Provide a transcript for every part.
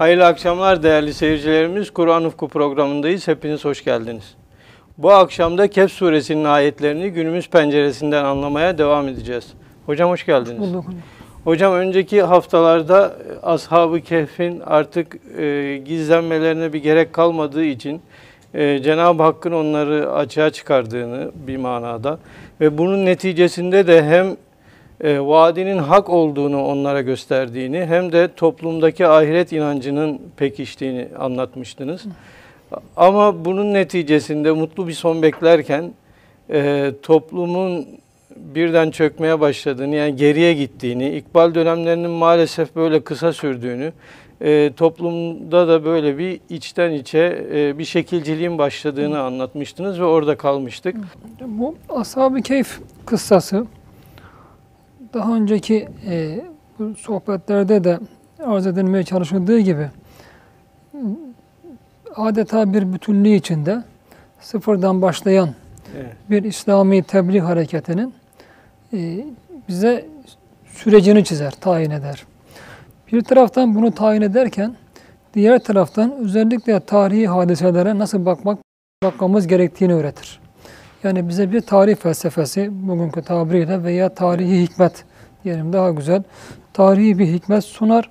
Hayırlı akşamlar değerli seyircilerimiz. Kur'an Ufku programındayız. Hepiniz hoş geldiniz. Bu akşam da Kehf suresinin ayetlerini günümüz penceresinden anlamaya devam edeceğiz. Hocam hoş geldiniz. Bulduk. Hocam önceki haftalarda Ashab-ı Kehf'in artık e, gizlenmelerine bir gerek kalmadığı için e, Cenab-ı Hakk'ın onları açığa çıkardığını bir manada ve bunun neticesinde de hem e, vaadinin hak olduğunu onlara gösterdiğini hem de toplumdaki ahiret inancının pekiştiğini anlatmıştınız. Ama bunun neticesinde mutlu bir son beklerken e, toplumun birden çökmeye başladığını yani geriye gittiğini, ikbal dönemlerinin maalesef böyle kısa sürdüğünü, e, toplumda da böyle bir içten içe e, bir şekilciliğin başladığını anlatmıştınız ve orada kalmıştık. Bu Ashab-ı Keyf kıssası daha önceki e, bu sohbetlerde de arz edilmeye çalışıldığı gibi adeta bir bütünlüğü içinde sıfırdan başlayan Evet. bir İslami tebliğ hareketinin e, bize sürecini çizer, tayin eder. Bir taraftan bunu tayin ederken diğer taraftan özellikle tarihi hadiselere nasıl bakmak bakmamız gerektiğini öğretir. Yani bize bir tarih felsefesi bugünkü tabiriyle veya tarihi hikmet diyelim daha güzel. Tarihi bir hikmet sunar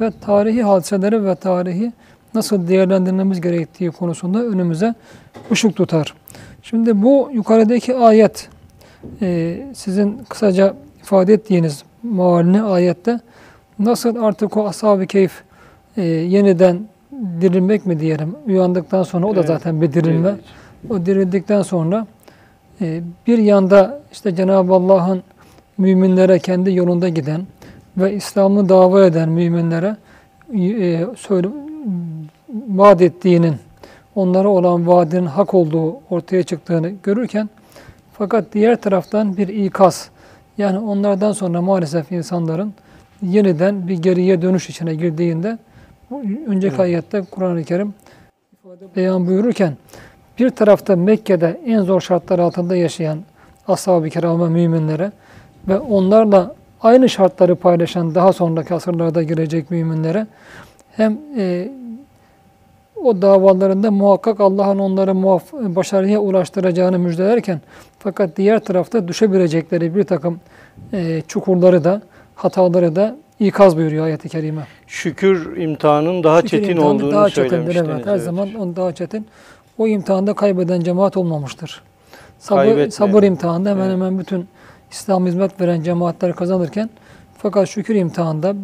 ve tarihi hadiseleri ve tarihi nasıl değerlendirmemiz gerektiği konusunda önümüze ışık tutar. Şimdi bu yukarıdaki ayet e, sizin kısaca ifade ettiğiniz mealini ayette nasıl artık o ashab-ı keyif e, yeniden dirilmek mi diyelim uyandıktan sonra o da zaten bir dirilme. O dirildikten sonra bir yanda işte Cenab-ı Allah'ın müminlere kendi yolunda giden ve İslam'ı dava eden müminlere e, söyle, vaat ettiğinin, onlara olan vaadinin hak olduğu ortaya çıktığını görürken fakat diğer taraftan bir ikaz yani onlardan sonra maalesef insanların yeniden bir geriye dönüş içine girdiğinde önceki Evet. ayette Kur'an-ı Kerim beyan buyururken bir tarafta Mekke'de en zor şartlar altında yaşayan ashab-ı kirama müminlere ve onlarla aynı şartları paylaşan daha sonraki asırlarda girecek müminlere hem e, o davalarında muhakkak Allah'ın onları muaf- başarıya ulaştıracağını müjdelerken fakat diğer tarafta düşebilecekleri bir takım e, çukurları da hataları da ikaz buyuruyor ayet-i kerime. Şükür imtihanın daha Şükür çetin imtihanı olduğunu daha çetindir, söylemiştiniz. evet. Her evet. zaman on daha çetin. O imtihanda kaybeden cemaat olmamıştır. Sabır, Kaybetmeyen. sabır imtihanında hemen Evet. hemen bütün İslam hizmet veren cemaatler kazanırken fakat şükür imtihanında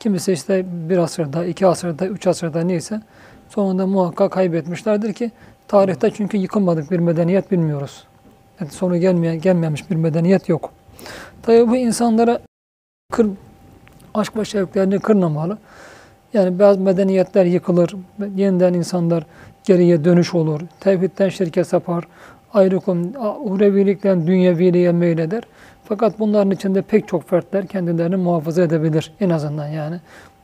kimisi işte bir asırda, iki asırda, üç asırda neyse sonunda muhakkak kaybetmişlerdir ki tarihte çünkü yıkılmadık bir medeniyet bilmiyoruz. Yani sonu gelmeyen, gelmemiş bir medeniyet yok. Tabii bu insanlara kır, aşk ve şevklerini kırmamalı. Yani bazı medeniyetler yıkılır, yeniden insanlar geriye dönüş olur, tevhidden şirke sapar, ayrıkım, uhrevilikten dünyeviliğe meyleder. Fakat bunların içinde pek çok fertler kendilerini muhafaza edebilir en azından yani.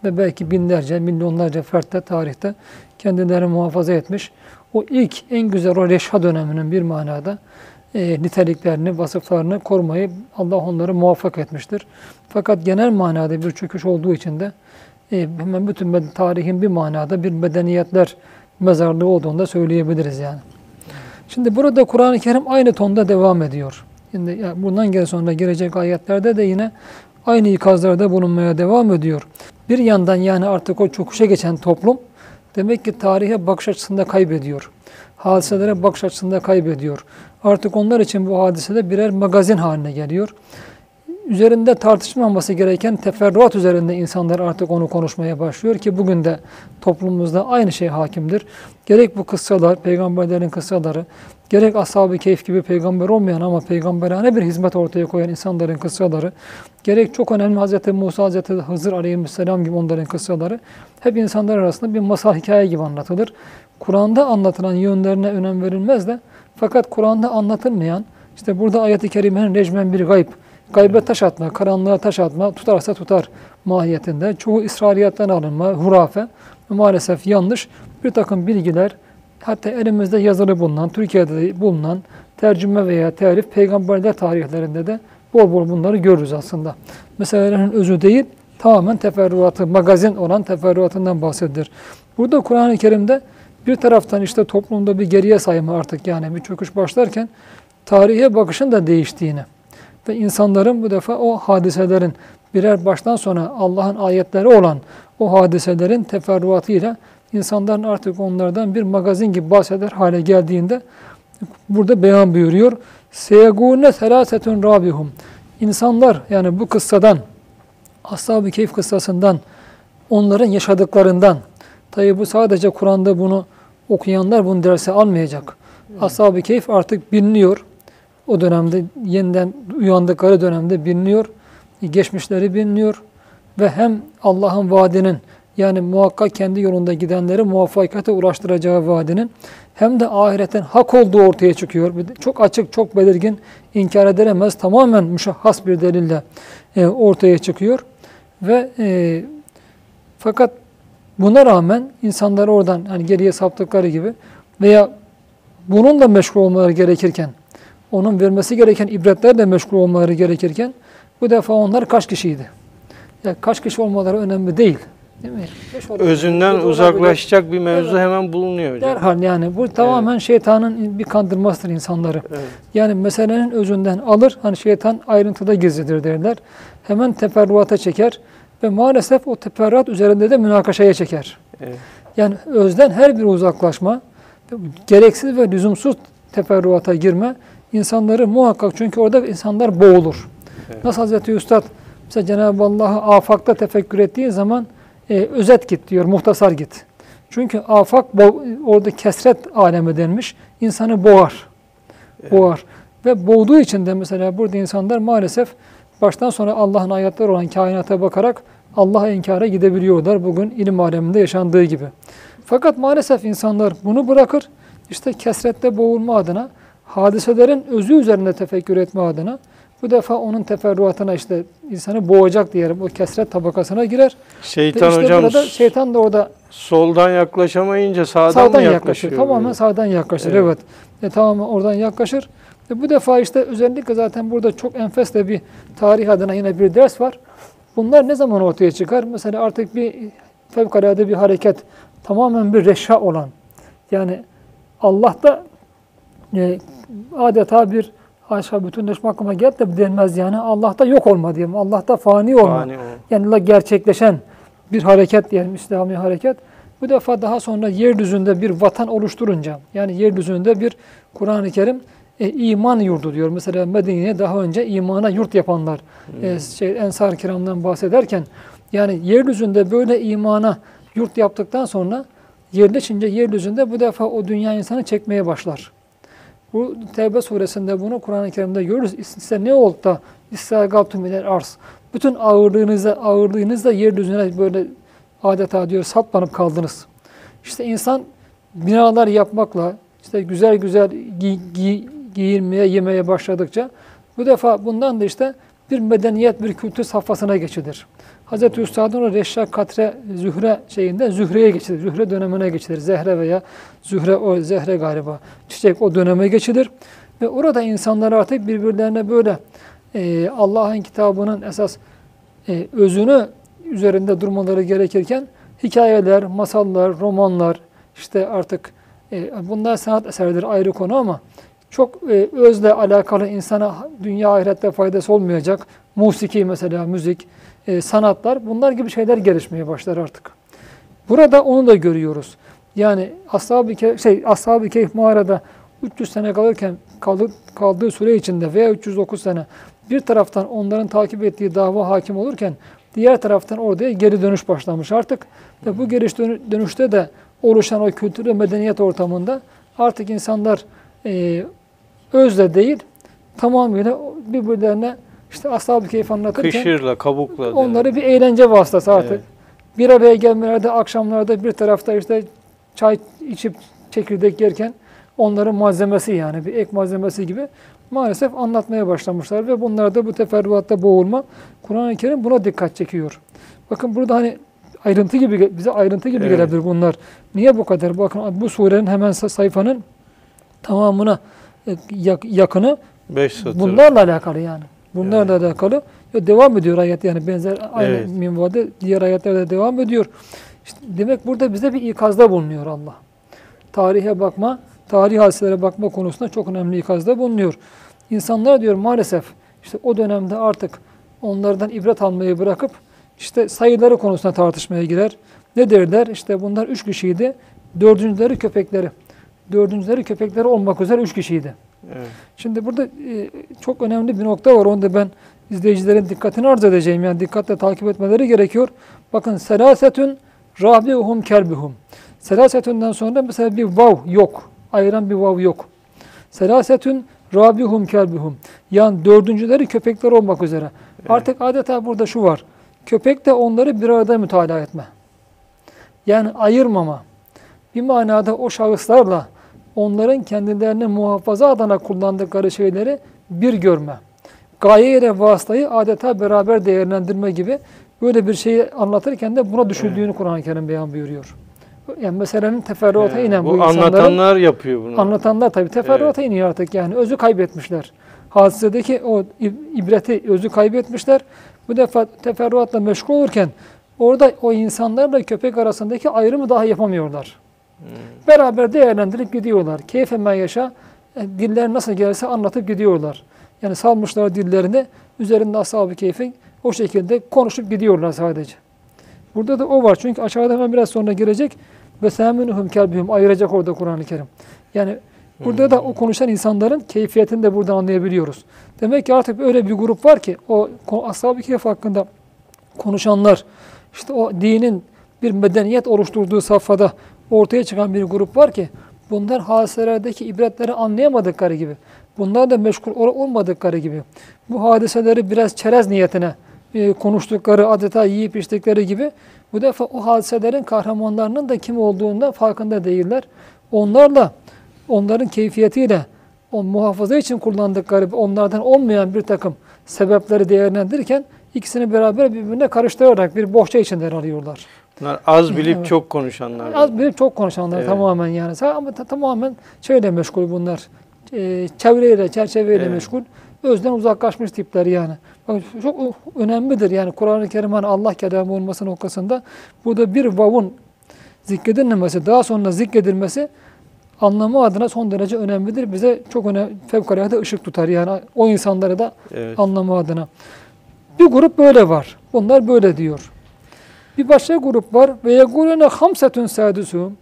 Ve belki binlerce, milyonlarca fert de tarihte kendilerini muhafaza etmiş. O ilk en güzel o reşha döneminin bir manada e, niteliklerini, vasıflarını korumayı Allah onları muvaffak etmiştir. Fakat genel manada bir çöküş olduğu için de e, hemen bütün tarihin bir manada bir medeniyetler mezarlığı olduğunu da söyleyebiliriz yani. Şimdi burada Kur'an-ı Kerim aynı tonda devam ediyor. Şimdi ya bundan geri sonra gelecek ayetlerde de yine aynı ikazlarda bulunmaya devam ediyor. Bir yandan yani artık o çöküşe geçen toplum demek ki tarihe bakış açısında kaybediyor. Hadiselere bakış açısında kaybediyor. Artık onlar için bu hadisede birer magazin haline geliyor. Üzerinde tartışmaması gereken teferruat üzerinde insanlar artık onu konuşmaya başlıyor ki bugün de toplumumuzda aynı şey hakimdir. Gerek bu kıssalar, peygamberlerin kıssaları, gerek ashab-ı keyif gibi peygamber olmayan ama peygamberane bir hizmet ortaya koyan insanların kıssaları, gerek çok önemli Hz. Musa, Hz. Hızır aleyhisselam gibi onların kıssaları hep insanlar arasında bir masal hikaye gibi anlatılır. Kur'an'da anlatılan yönlerine önem verilmez de fakat Kur'an'da anlatılmayan, işte burada ayet-i kerimenin recmen bir gayb, gaybe taş atma, karanlığa taş atma, tutarsa tutar mahiyetinde. Çoğu İsrailiyattan alınma, hurafe, maalesef yanlış bir takım bilgiler, hatta elimizde yazılı bulunan, Türkiye'de bulunan tercüme veya telif peygamberler tarihlerinde de bol bol bunları görürüz aslında. Meselelerin özü değil, tamamen teferruatı, magazin olan teferruatından bahsedilir. Burada Kur'an-ı Kerim'de bir taraftan işte toplumda bir geriye sayma artık yani bir çöküş başlarken tarihe bakışın da değiştiğini ve insanların bu defa o hadiselerin birer baştan sona Allah'ın ayetleri olan o hadiselerin teferruatıyla insanların artık onlardan bir magazin gibi bahseder hale geldiğinde burada beyan buyuruyor. Seyegûne selâsetun rabihum. İnsanlar yani bu kıssadan, Ashab-ı Keyif kıssasından, onların yaşadıklarından, tabi bu sadece Kur'an'da bunu okuyanlar bunu derse almayacak. Ashab-ı Keyif artık biliniyor. O dönemde yeniden uyandıkları dönemde biliniyor. Geçmişleri biliniyor. Ve hem Allah'ın vaadinin yani muhakkak kendi yolunda gidenleri muvaffakiyete ulaştıracağı vaadinin hem de ahiretin hak olduğu ortaya çıkıyor. Çok açık, çok belirgin, inkar edilemez, tamamen müşahhas bir delille e, ortaya çıkıyor. Ve e, fakat buna rağmen insanlar oradan hani geriye saptıkları gibi veya bununla meşgul olmaları gerekirken, onun vermesi gereken ibretlerle meşgul olmaları gerekirken bu defa onlar kaç kişiydi? Ya kaç kişi olmaları önemli değil. Değil mi? Özünden uzaklaşacak bir mevzu evet. hemen bulunuyor hocam. Derhal yani bu tamamen evet. şeytanın bir kandırmasıdır insanları. Evet. Yani meselenin özünden alır. Hani şeytan ayrıntıda gizlidir derler. Hemen teferruata çeker ve maalesef o teferruat üzerinde de münakaşaya çeker. Evet. Yani özden her bir uzaklaşma, gereksiz ve lüzumsuz teferruata girme insanları muhakkak çünkü orada insanlar boğulur. Evet. Nasıl Hazreti Üstad mesela Cenab-ı Allah'ı afakta tefekkür ettiği zaman e, özet git diyor, muhtasar git. Çünkü afak orada kesret alemi denmiş, insanı boğar. Evet. Boğar. Ve boğduğu için de mesela burada insanlar maalesef baştan sonra Allah'ın ayetleri olan kainata bakarak Allah'a inkara gidebiliyorlar. Bugün ilim aleminde yaşandığı gibi. Fakat maalesef insanlar bunu bırakır. İşte kesrette boğulma adına, hadiselerin özü üzerinde tefekkür etme adına bu defa onun teferruatına işte insanı boğacak diyelim. O kesret tabakasına girer. Şeytan işte hocam burada, şeytan da orada soldan yaklaşamayınca sağdan, sağdan mı yaklaşır? Tamamen sağdan yaklaşır. Evet. evet. E, tamamen oradan yaklaşır. E, bu defa işte özellikle zaten burada çok enfes de bir tarih adına yine bir ders var. Bunlar ne zaman ortaya çıkar? Mesela artık bir fevkalade bir hareket, tamamen bir reşa olan. Yani Allah'ta e, adeta bir haşa bütünleşme aklıma geldi de denmez yani. Allah'ta yok olma diyelim. Allah'ta fani olma. Fani yani gerçekleşen bir hareket diyelim İslami hareket. Bu defa daha sonra yeryüzünde bir vatan oluşturunca yani yeryüzünde bir Kur'an-ı Kerim e, iman yurdu diyor. Mesela Medine'ye daha önce imana yurt yapanlar hmm. e, şey, Ensar-ı Kiram'dan bahsederken yani yeryüzünde böyle imana yurt yaptıktan sonra yerleşince yeryüzünde bu defa o dünya insanı çekmeye başlar. Bu Tevbe suresinde bunu Kur'an-ı Kerim'de görürüz. Size ne oldu da İstâgâtum ilel arz. Bütün ağırlığınızla, ağırlığınızla yeryüzüne böyle adeta diyor saplanıp kaldınız. İşte insan binalar yapmakla, işte güzel güzel gi gi giyinmeye, yemeye başladıkça bu defa bundan da işte bir medeniyet, bir kültür safhasına geçilir. Hazreti Üstad'ın o Reşşak Katre Zühre şeyinde Zühre'ye geçilir. Zühre dönemine geçilir. Zehre veya Zühre o Zehre galiba. Çiçek o döneme geçilir. Ve orada insanlar artık birbirlerine böyle e, Allah'ın kitabının esas e, özünü üzerinde durmaları gerekirken hikayeler, masallar, romanlar işte artık e, bunlar sanat eseridir ayrı konu ama çok e, özle alakalı insana dünya ahirette faydası olmayacak musiki mesela müzik, e, sanatlar bunlar gibi şeyler gelişmeye başlar artık. Burada onu da görüyoruz. Yani Ashab-ı Kehf, şey, Ashab Kehf mağarada 300 sene kalırken kaldı, kaldığı süre içinde veya 309 sene bir taraftan onların takip ettiği dava hakim olurken diğer taraftan oraya geri dönüş başlamış artık. Ve bu geri dönüşte de oluşan o kültür ve medeniyet ortamında artık insanlar e, özle değil tamamıyla birbirlerine işte Ashab-ı Keyif anlatırken Kışırla, kabukla. Onları bir eğlence vasıtası artık. Evet. Bir araya gelmelerde, akşamlarda bir tarafta işte çay içip çekirdek yerken onların malzemesi yani bir ek malzemesi gibi maalesef anlatmaya başlamışlar ve bunlar da bu teferruatta boğulma Kur'an-ı Kerim buna dikkat çekiyor. Bakın burada hani ayrıntı gibi bize ayrıntı gibi evet. gelebilir bunlar. Niye bu kadar? Bakın bu surenin hemen sayfanın tamamına yakını Beş satır. bunlarla alakalı yani. Bunlarla alakalı ya devam ediyor ayet yani benzer aynı Evet. minvalde diğer ayetlerde devam ediyor. İşte demek burada bize bir ikazda bulunuyor Allah. Tarihe bakma, tarih hadiselere bakma konusunda çok önemli ikazda bulunuyor. İnsanlar diyor maalesef işte o dönemde artık onlardan ibret almayı bırakıp işte sayıları konusunda tartışmaya girer. Ne derler? İşte bunlar üç kişiydi. Dördüncüleri köpekleri. Dördüncüleri köpekleri olmak üzere üç kişiydi. Evet. Şimdi burada e, çok önemli bir nokta var. Onu da ben izleyicilerin dikkatini arz edeceğim. Yani dikkatle takip etmeleri gerekiyor. Bakın selasetün rabiuhum kelbuhum. Selasetünden sonra mesela bir vav yok. Ayıran bir vav yok. Selasetün rabiuhum kelbuhum. Yani dördüncüleri köpekler olmak üzere. Artık adeta burada şu var. Köpek de onları bir arada mütalaa etme. Yani ayırmama. Bir manada o şahıslarla onların kendilerini muhafaza adına kullandıkları şeyleri bir görme. Gaye ile vasıtayı adeta beraber değerlendirme gibi böyle bir şeyi anlatırken de buna düşüldüğünü Kur'an-ı Kerim beyan buyuruyor. Yani meselenin teferruata inen bu, bu insanların anlatanlar yapıyor bunu. anlatanlar tabii teferruata iniyor artık yani özü kaybetmişler. Hadisedeki o ib- ibreti özü kaybetmişler. Bu defa teferruatla meşgul olurken orada o insanlarla köpek arasındaki ayrımı daha yapamıyorlar. Beraber değerlendirip gidiyorlar. Keyfe men yaşa, e, diller nasıl gelirse anlatıp gidiyorlar. Yani salmışlar dillerini, üzerinde ashab-ı keyfin o şekilde konuşup gidiyorlar sadece. Burada da o var. Çünkü aşağıda hemen biraz sonra gelecek. Ve seminuhum kelbihum ayıracak orada Kur'an-ı Kerim. Yani burada da o konuşan insanların keyfiyetini de buradan anlayabiliyoruz. Demek ki artık öyle bir grup var ki o ashab-ı keyif hakkında konuşanlar işte o dinin bir medeniyet oluşturduğu safhada ortaya çıkan bir grup var ki bunlar hadiselerdeki ibretleri anlayamadıkları gibi, bunlar da meşgul ol- olmadıkları gibi, bu hadiseleri biraz çerez niyetine e, konuştukları, adeta yiyip içtikleri gibi bu defa o hadiselerin kahramanlarının da kim olduğunda farkında değiller. Onlarla, onların keyfiyetiyle, o muhafaza için kullandıkları, onlardan olmayan bir takım sebepleri değerlendirirken ikisini beraber birbirine karıştırarak bir bohça içinde arıyorlar. Bunlar az bilip Evet. çok konuşanlar. Az bilip çok konuşanlar Evet. tamamen yani. Ama ta- tamamen şeyle meşgul bunlar. Ee, çevreyle, çerçeveyle Evet. meşgul. Özden uzaklaşmış tipler yani. Bak, çok önemlidir yani Kur'an-ı Kerim hani Allah kelamı olması noktasında. Burada bir vavun zikredilmemesi, daha sonra zikredilmesi anlamı adına son derece önemlidir. Bize çok önemli, fevkalade ışık tutar yani o insanları da Evet. anlamı adına. Bir grup böyle var. Bunlar böyle diyor. Bir başka grup var. Ve yekulune hamsetun sadisuhum.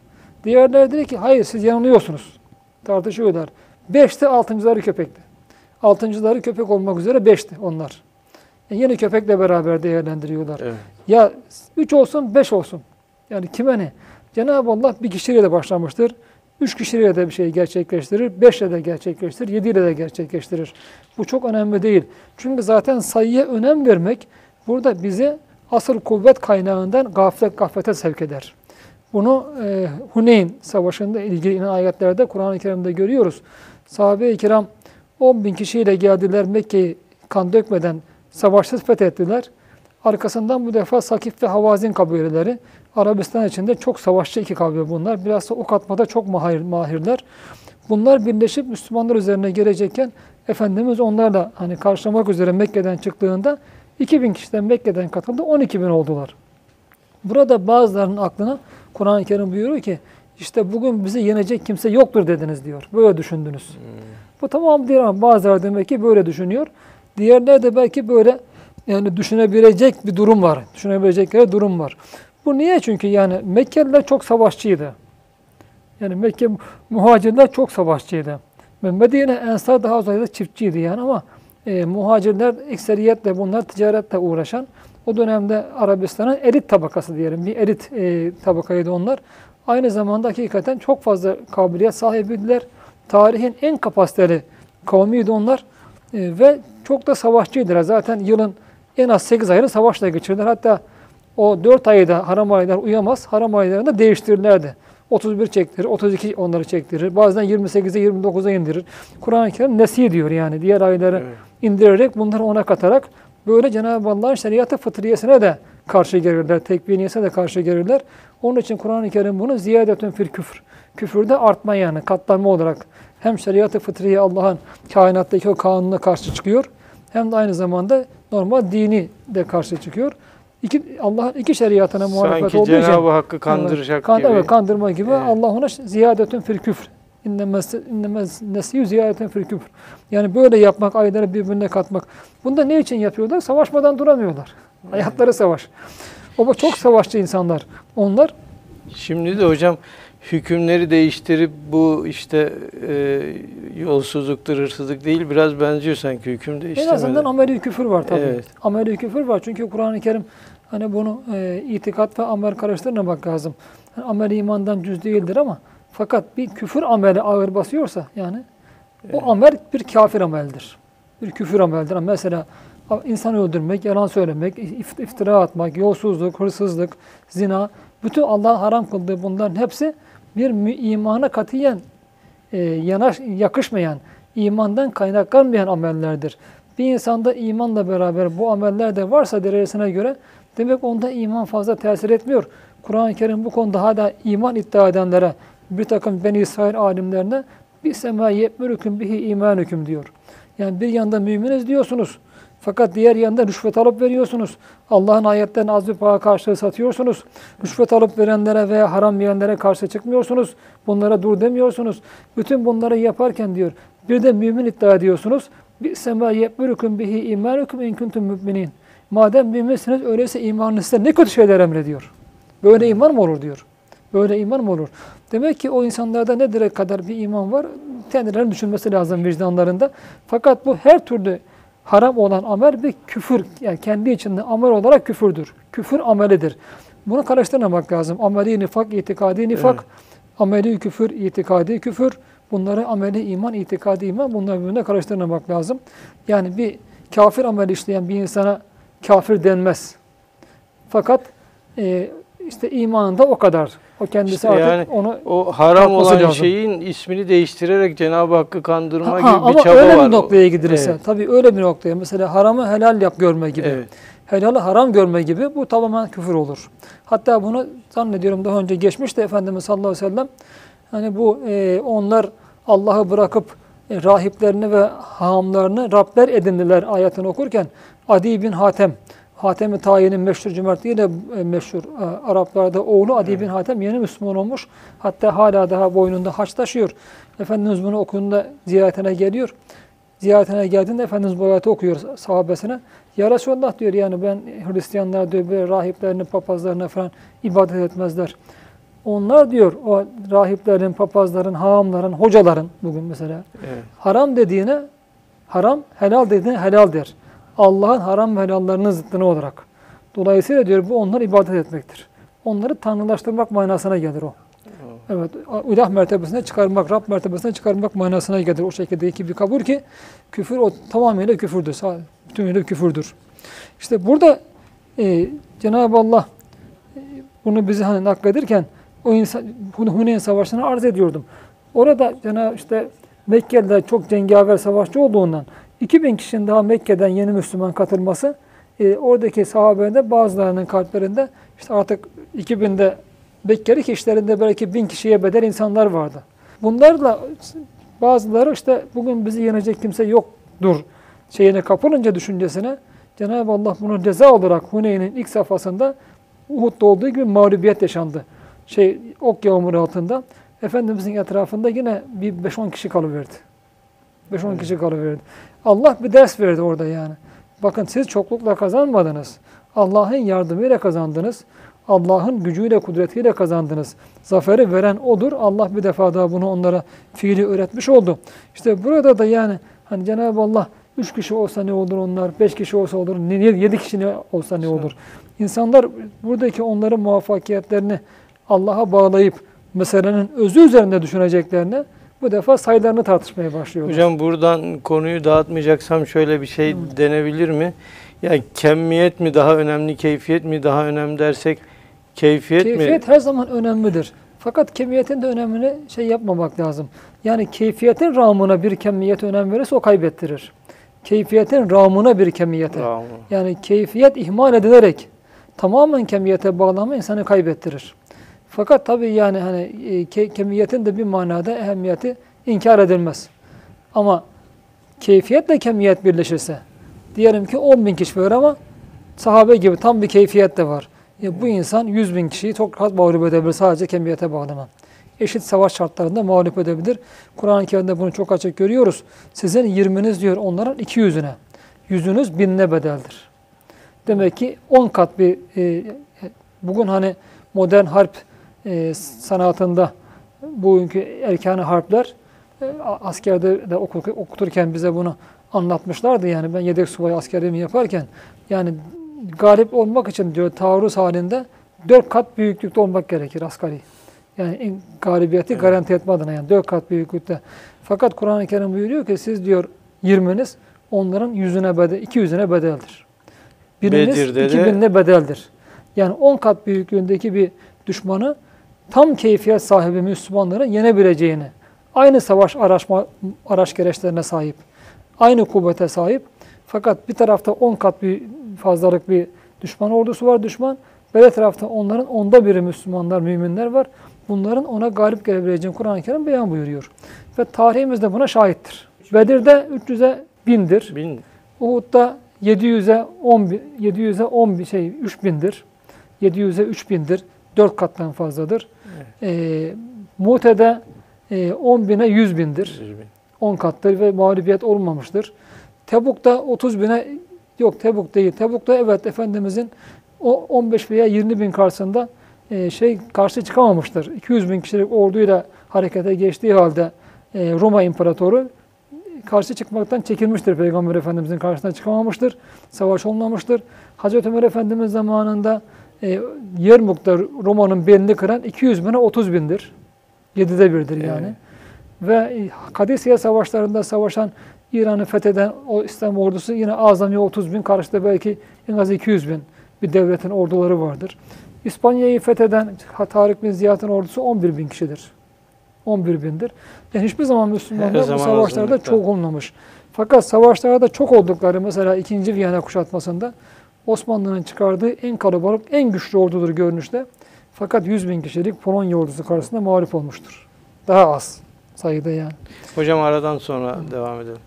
Diğerleri diyor ki hayır siz yanılıyorsunuz. Tartışıyorlar. Beşti altıncıları köpekti. Altıncıları köpek olmak üzere beşti onlar. Yani yine köpekle beraber değerlendiriyorlar. Evet. Ya üç olsun beş olsun. Yani kime ne? Cenab-ı Allah bir kişiyle de başlamıştır. Üç kişiyle de bir şey gerçekleştirir. Beşle de gerçekleştirir. Yediyle de gerçekleştirir. Bu çok önemli değil. Çünkü zaten sayıya önem vermek burada bizi asıl kuvvet kaynağından gaflet gaflete sevk eder. Bunu e, Huneyn Savaşı'nda ilgili inen ayetlerde Kur'an-ı Kerim'de görüyoruz. Sahabe-i kiram 10 bin kişiyle geldiler Mekke'yi kan dökmeden savaşsız fethettiler. Arkasından bu defa Sakif ve Havazin kabileleri Arabistan içinde çok savaşçı iki kabile bunlar. Biraz da ok atmada çok mahir, mahirler. Bunlar birleşip Müslümanlar üzerine gelecekken Efendimiz onlarla hani karşılamak üzere Mekke'den çıktığında 2000 kişiden Mekke'den katıldı 12 bin oldular. Burada bazılarının aklına Kur'an-ı Kerim buyuruyor ki işte bugün bizi yenecek kimse yoktur dediniz diyor. Böyle düşündünüz. Bu tamam değil ama bazıları demek ki böyle düşünüyor. Diğerler de belki böyle yani düşünebilecek bir durum var. Düşünebilecekleri durum var. Bu niye? Çünkü yani Mekkeliler çok savaşçıydı. Yani Mekke muhacirler çok savaşçıydı. Medine Ensar daha ziyade çiftçiydi yani ama e, muhacirler ekseriyetle bunlar ticaretle uğraşan o dönemde Arabistan'ın elit tabakası diyelim. Bir elit e, tabakaydı onlar. Aynı zamanda hakikaten çok fazla kabiliyet sahibiydiler. Tarihin en kapasiteli kavmiydi onlar. E, ve çok da savaşçıydılar. Zaten yılın en az 8 ayını savaşla geçirdiler. Hatta o 4 ayı da haram aylar uyamaz. Haram aylarını da değiştirirlerdi. 31 çektirir, 32 onları çektirir. Bazen 28'e 29'a indirir. Kur'an-ı Kerim nesi diyor yani. Diğer ayları Evet. indirerek bunları ona katarak böyle Cenab-ı Allah'ın şeriatı fıtriyesine de karşı gelirler. Tekviniyesine de karşı gelirler. Onun için Kur'an-ı Kerim bunu ziyadetün fil küfür. Küfürde artma yani katlanma olarak hem şeriatı fıtriye Allah'ın kainattaki o kanununa karşı çıkıyor hem de aynı zamanda normal dini de karşı çıkıyor. İki, Allah'ın iki şeriatına muhalefet Sanki olduğu için Cenab-ı Hakkı kandıracak kan, gibi. Evet, kandırma gibi. Evet. Allah ona ziyadetün fil küfr. İnnemez nesiyü ziyadetün fil küfr. Yani böyle yapmak, ayları birbirine katmak. Bunda ne için yapıyorlar? Savaşmadan duramıyorlar. Hayatları savaş. O çok savaşçı insanlar. Onlar Şimdi de hocam hükümleri değiştirip bu işte e, yolsuzluktur, hırsızlık değil biraz benziyor sanki hüküm en değiştirmede. azından ameli küfür var tabii. Evet. Ameli küfür var. Çünkü Kur'an-ı Kerim hani bunu e, itikat ve amel karıştırmamak lazım. Yani amel imandan cüz değildir ama fakat bir küfür ameli ağır basıyorsa yani o amel bir kafir ameldir. Bir küfür ameldir. Mesela insan öldürmek, yalan söylemek, ift- iftira atmak, yolsuzluk, hırsızlık, zina, bütün Allah'ın haram kıldığı bunların hepsi bir imana katiyen e, yanaş, yakışmayan, imandan kaynaklanmayan amellerdir. Bir insanda imanla beraber bu ameller de varsa derecesine göre demek onda iman fazla tesir etmiyor. Kur'an-ı Kerim bu konuda hala iman iddia edenlere, bir takım Beni İsrail alimlerine bir sema yetmürüküm bihi imanüküm diyor. Yani bir yanda müminiz diyorsunuz. Fakat diğer yanda rüşvet alıp veriyorsunuz. Allah'ın ayetlerini az bir para karşılığı satıyorsunuz. Rüşvet alıp verenlere veya haram yiyenlere karşı çıkmıyorsunuz. Bunlara dur demiyorsunuz. Bütün bunları yaparken diyor. Bir de mümin iddia ediyorsunuz. Bir sema yetmürüküm bihi imanüküm in kuntum müminin. Madem müminsiniz öyleyse imanınız size ne kötü şeyler emrediyor. Böyle iman mı olur diyor. Böyle iman mı olur? Demek ki o insanlarda ne direk kadar bir iman var kendilerinin düşünmesi lazım vicdanlarında. Fakat bu her türlü haram olan amel bir küfür. Yani kendi içinde amel olarak küfürdür. Küfür amelidir. Bunu karıştırmamak lazım. Ameli nifak, itikadi nifak, Evet. ameli küfür, itikadi küfür. Bunları ameli iman, itikadi iman bunları birbirine karıştırmamak lazım. Yani bir kafir amel işleyen bir insana kafir denmez. Fakat e, işte imanında o kadar. O kendisi İşte artık yani onu O haram olan lazım. şeyin ismini değiştirerek Cenab-ı Hakk'ı kandırma Ha, gibi ama bir çaba öyle var. bir noktaya gidilirse, Evet. tabii öyle bir noktaya, mesela haramı helal yap görme gibi, Evet. helalı haram görme gibi bu tamamen küfür olur. Hatta bunu zannediyorum daha önce geçmişti Efendimiz sallallahu aleyhi ve sellem. Hani bu e, onlar Allah'ı bırakıp e, rahiplerini ve hahamlarını Rabler edindiler ayetini okurken Adi bin Hatem, Hatem-i Tayin'in meşhur cömertliğiyle e, meşhur e, Araplarda oğlu Adi bin Hatem yeni Müslüman olmuş. Hatta hala daha boynunda haç taşıyor. Efendimiz bunu okuyunda ziyaretine geliyor. Ziyaretine geldiğinde Efendimiz bu ayeti okuyor sahabesine. Ya Resulallah diyor yani ben Hristiyanlar diyor böyle rahiplerini, papazlarına falan ibadet etmezler. Onlar diyor o rahiplerin, papazların, hahamların, hocaların bugün mesela Evet. haram dediğine haram, helal dediğine helal der. Allah'ın haram ve helallarının zıttını olarak. Dolayısıyla diyor bu onlar ibadet etmektir. Onları tanrılaştırmak manasına gelir o. Evet, ilah mertebesine çıkarmak, Rab mertebesine çıkarmak manasına gelir. O şekildeki bir kabul ki küfür o tamamıyla küfürdür. Tümüyle küfürdür. İşte burada e, Cenab-ı Allah e, bunu bize hani nakledirken o insan Hun- Huneyn Savaşı'nı arz ediyordum. Orada Cenab-ı işte Mekkeliler çok cengaver savaşçı olduğundan 2000 kişinin daha Mekke'den yeni Müslüman katılması e, oradaki sahabelerin bazılarının kalplerinde işte artık 2000'de Mekkeli kişilerinde belki bin kişiye bedel insanlar vardı. Bunlarla bazıları işte bugün bizi yenecek kimse yoktur şeyine kapılınca düşüncesine Cenab-ı Allah bunu ceza olarak Huneyn'in ilk safhasında Uhud'da olduğu gibi mağlubiyet yaşandı. Şey ok yağmuru altında. Efendimizin etrafında yine bir 5-10 kişi kalıverdi. 5-10 kişi kalıverdi. Allah bir ders verdi orada yani. Bakın siz çoklukla kazanmadınız. Allah'ın yardımıyla kazandınız. Allah'ın gücüyle, kudretiyle kazandınız. Zaferi veren O'dur. Allah bir defa daha bunu onlara fiili öğretmiş oldu. İşte burada da yani hani Cenab-ı Allah üç kişi olsa ne olur onlar, beş kişi olsa olur, yedi kişi ne olsa ne olur. İnsanlar buradaki onların muvaffakiyetlerini Allah'a bağlayıp meselenin özü üzerinde düşüneceklerine bu defa sayılarını tartışmaya başlıyorlar. Hocam buradan konuyu dağıtmayacaksam şöyle bir şey denebilir mi? Yani kemmiyet mi daha önemli, keyfiyet mi daha önemli dersek keyfiyet, Keyfiyet mi? her zaman önemlidir. Fakat kemiyetin de önemini şey yapmamak lazım. Yani keyfiyetin ramına bir kemiyet önem verirse o kaybettirir. Keyfiyetin ramına bir kemiyete. Bravo. Yani keyfiyet ihmal edilerek tamamen kemiyete bağlama insanı kaybettirir. Fakat tabii yani hani e, ke- kemiyetin de bir manada ehemmiyeti inkar edilmez. Ama keyfiyetle kemiyet birleşirse Diyelim ki 10 bin kişi var ama sahabe gibi tam bir keyfiyet de var. Ya bu insan 100 bin kişiyi çok rahat mağlup edebilir sadece kemiyete bağlanan. Eşit savaş şartlarında mağlup edebilir. Kur'an-ı Kerim'de bunu çok açık görüyoruz. Sizin 20'niz diyor onların 200'üne. Yüzünüz binine bedeldir. Demek ki 10 kat bir e, bugün hani modern harp e, sanatında bugünkü erkanı harpler e, askerde de oku- okuturken bize bunu anlatmışlardı. Yani ben yedek subay askerliğimi yaparken yani galip olmak için diyor taarruz halinde dört kat büyüklükte olmak gerekir asgari. Yani galibiyeti Evet. garanti etme adına yani dört kat büyüklükte. Fakat Kur'an-ı Kerim buyuruyor ki siz diyor 20'niz onların yüzüne bedel, iki yüzüne bedeldir. Biriniz Bedir'de iki binine bedeldir. Yani 10 kat büyüklüğündeki bir düşmanı tam keyfiyet sahibi Müslümanların yenebileceğini, aynı savaş araçma, araç gereçlerine sahip, aynı kuvvete sahip fakat bir tarafta 10 kat bir fazlalık bir düşman ordusu var düşman, böyle tarafta onların onda biri Müslümanlar, müminler var. Bunların ona galip gelebileceğini Kur'an-ı Kerim beyan buyuruyor. Ve tarihimiz de buna şahittir. Bedir'de 300'e bindir. Bin. Uhud'da 700'e 10 bin- 700'e 10 bin şey 3000'dir. 700'e 3000'dir. 4 kattan fazladır. Ee, Mute'de e, 10 bine 100 bindir. Yüz bin. 10 kattır ve mağlubiyet olmamıştır. Tebuk'ta 30 bine yok Tebuk değil. Tebuk'ta evet Efendimizin o 15 veya 20 bin karşısında e, şey karşı çıkamamıştır. 200 bin kişilik orduyla harekete geçtiği halde e, Roma İmparatoru karşı çıkmaktan çekilmiştir. Peygamber Efendimizin karşısına çıkamamıştır. Savaş olmamıştır. Hazreti Ömer Efendimiz zamanında e, Yermuk'ta Roma'nın belini kıran 200 bine 30 bindir. 7'de birdir yani. Ve e, Kadisiye savaşlarında savaşan İran'ı fetheden o İslam ordusu yine azami 30 bin, karşıda belki en az 200 bin bir devletin orduları vardır. İspanya'yı fetheden Tarık bin Ziyad'ın ordusu 11 bin kişidir. 11 bindir. Yani hiçbir zaman Müslümanlar bu zaman savaşlarda azınlıkta. çok olmamış. Fakat savaşlarda çok oldukları mesela 2. Viyana kuşatmasında Osmanlı'nın çıkardığı en kalabalık, en güçlü ordudur görünüşte. Fakat 100 bin kişilik Polonya ordusu karşısında mağlup olmuştur. Daha az sayıda yani. Hocam aradan sonra devam edelim.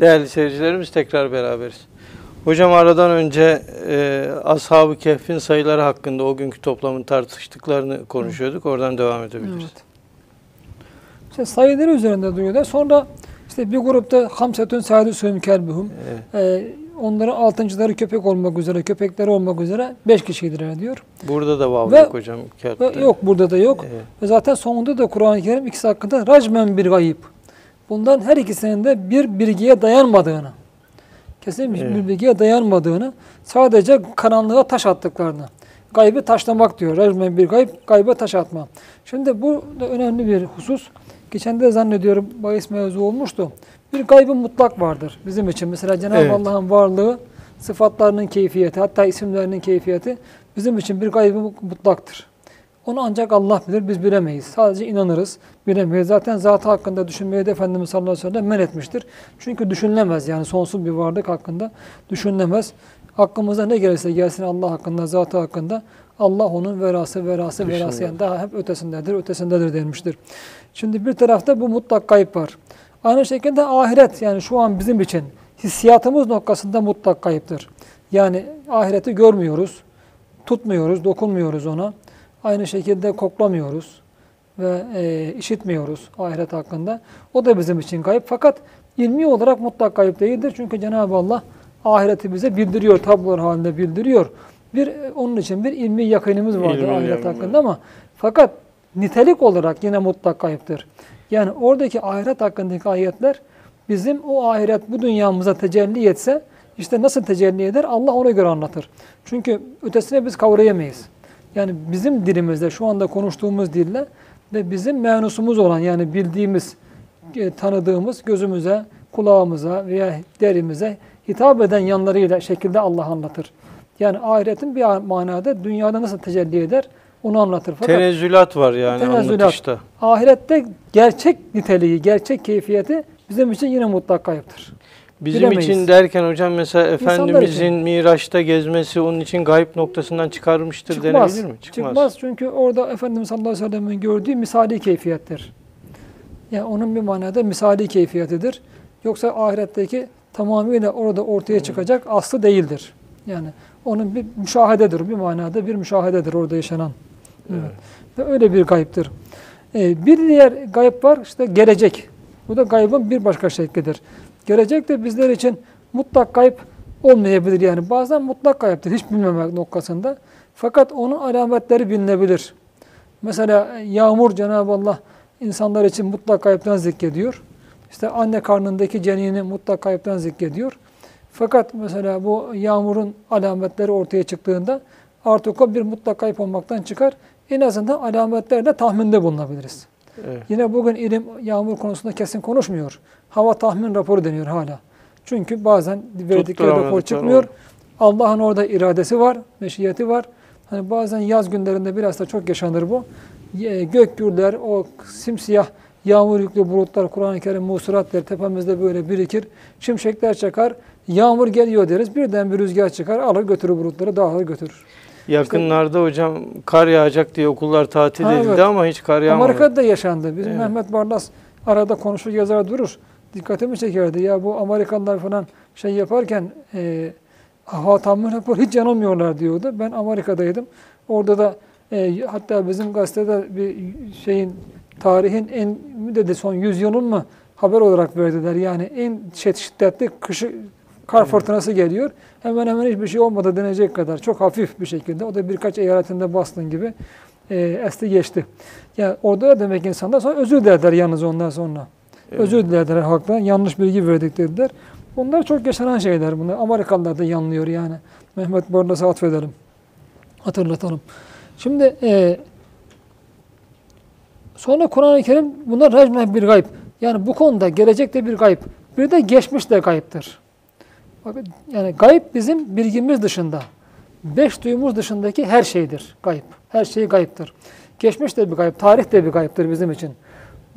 Değerli seyircilerimiz tekrar beraberiz. Hocam aradan önce e, Ashab-ı Kehf'in sayıları hakkında o günkü toplamın tartıştıklarını konuşuyorduk. Oradan devam edebiliriz. Evet. İşte sayıları üzerinde duruyorlar. Sonra işte bir grupta Hamsetün Sadüsüm Kelbuhum. Evet. Ee, onların altıncıları köpek olmak üzere, köpekleri olmak üzere beş kişidir diyor. Burada da vav yok hocam. Kağıtta. yok burada da yok. Evet. Ve zaten sonunda da Kur'an-ı Kerim ikisi hakkında racmen bir gayip. Bundan her ikisinin de bir bilgiye dayanmadığını, kesin bir Evet. bilgiye dayanmadığını, sadece karanlığa taş attıklarını, gaybı taşlamak diyor. Racmen bir gayb, gayba taş atma. Şimdi bu da önemli bir husus. Geçen de zannediyorum bahis mevzu olmuştu. Bir gaybı mutlak vardır bizim için. Mesela Cenab-ı Evet. Allah'ın varlığı, sıfatlarının keyfiyeti, hatta isimlerinin keyfiyeti bizim için bir gaybı mutlaktır. Onu ancak Allah bilir, biz bilemeyiz. Sadece inanırız, bilemeyiz. Zaten zatı hakkında düşünmeyi de Efendimiz sallallahu aleyhi ve sellem men etmiştir. Çünkü düşünülemez yani sonsuz bir varlık hakkında düşünülemez. Aklımıza ne gelirse gelsin Allah hakkında, zatı hakkında Allah onun verası, verası, verası yani daha hep ötesindedir, ötesindedir denmiştir. Şimdi bir tarafta bu mutlak kayıp var. Aynı şekilde ahiret yani şu an bizim için hissiyatımız noktasında mutlak kayıptır. Yani ahireti görmüyoruz, tutmuyoruz, dokunmuyoruz ona. Aynı şekilde koklamıyoruz ve e, işitmiyoruz ahiret hakkında. O da bizim için kayıp. Fakat ilmi olarak mutlak kayıp değildir. Çünkü Cenab-ı Allah ahireti bize bildiriyor, tablolar halinde bildiriyor. Bir e, onun için bir ilmi yakınımız vardır İlmi ahiret hakkında ama fakat nitelik olarak yine mutlak kayıptır. Yani oradaki ahiret hakkındaki ayetler bizim o ahiret bu dünyamıza tecelli etse işte nasıl tecelli eder Allah ona göre anlatır. Çünkü ötesine biz kavrayamayız. Yani bizim dilimizde şu anda konuştuğumuz dille ve bizim menusumuz olan yani bildiğimiz, e, tanıdığımız gözümüze, kulağımıza veya derimize hitap eden yanlarıyla şekilde Allah anlatır. Yani ahiretin bir manada dünyada nasıl tecelli eder onu anlatır. Fakat Tenezzülat var yani Tenezzülat. anlatışta. ahirette gerçek niteliği, gerçek keyfiyeti bizim için yine mutlak kayıptır. Bizim Bilemeyiz. için derken hocam mesela Efendimizin. Miraç'ta gezmesi onun için gayb noktasından çıkarmıştır Çıkmaz. denebilir mi? Çıkmaz. Çünkü orada Efendimiz sallallahu aleyhi ve sellem'in gördüğü misali keyfiyettir. Yani onun bir manada misali keyfiyetidir. Yoksa ahiretteki tamamıyla orada ortaya çıkacak aslı değildir. Yani onun bir müşahededir. Bir manada bir müşahededir orada yaşanan. Evet. Ve öyle bir gayiptir. Ee, bir diğer gayb var işte gelecek. Bu da gaybın bir başka şeklidir. Gelecek de bizler için mutlak gayb olmayabilir yani. Bazen mutlak gayiptir hiç bilmemek noktasında. Fakat onun alametleri bilinebilir. Mesela yağmur Cenab-ı Allah insanlar için mutlak gayipten zikrediyor. İşte anne karnındaki cenini mutlak gayipten zikrediyor. Fakat mesela bu yağmurun alametleri ortaya çıktığında artık o bir mutlak kayıp olmaktan çıkar. En azından alametlerle tahminde bulunabiliriz. Evet. Yine bugün ilim yağmur konusunda kesin konuşmuyor. Hava tahmin raporu deniyor hala. Çünkü bazen verdikleri rapor çıkmıyor. olur. Allah'ın orada iradesi var, meşiyeti var. Hani bazen yaz günlerinde biraz da çok yaşanır bu. Gök gürler, o simsiyah yağmur yüklü bulutlar, Kur'an-ı Kerim musuratlar tepemizde böyle birikir. Şimşekler çakar, yağmur geliyor deriz. Birden bir rüzgar çıkar, alır götürür bulutları, dağılır götürür. Yakınlarda hocam kar yağacak diye okullar tatil Ha, edildi evet. ama hiç kar yağmadı. Amerika'da da yaşandı. Bizim Evet. Mehmet Barlas arada konuşur yazar durur. Dikkatimi çekerdi. Ya bu Amerikalılar falan şey yaparken e, hava tahmin raporu hiç yanılmıyorlar diyordu. Ben Amerika'daydım. Orada da e, hatta bizim gazetede bir şeyin tarihin en dedi son 100 yılın mı haber olarak verdiler. Yani en şiddetli kışı kar fırtınası geliyor. Hemen hemen hiçbir şey olmadı denecek kadar. Çok hafif bir şekilde. O da birkaç eyaletinde Boston gibi e, esti geçti. Yani orada da demek insanlar sonra özür dilediler yalnız ondan sonra. Evet. Özür dilediler halktan. Yanlış bilgi verdik dediler. Bunlar çok yaşanan şeyler bunlar. Amerikalılar da yanlıyor yani. Mehmet Barlas'a atfedelim. Hatırlatalım. Şimdi e, sonra Kur'an-ı Kerim bunlar recmen bir gayb. Yani bu konuda gelecekte bir gayb. Bir de geçmiş de gayiptir. Yani gayb bizim bilgimiz dışında. Beş duyumuz dışındaki her şeydir gayb. Her şey gayiptir. Geçmiş de bir gayb, tarih de bir gayiptir bizim için.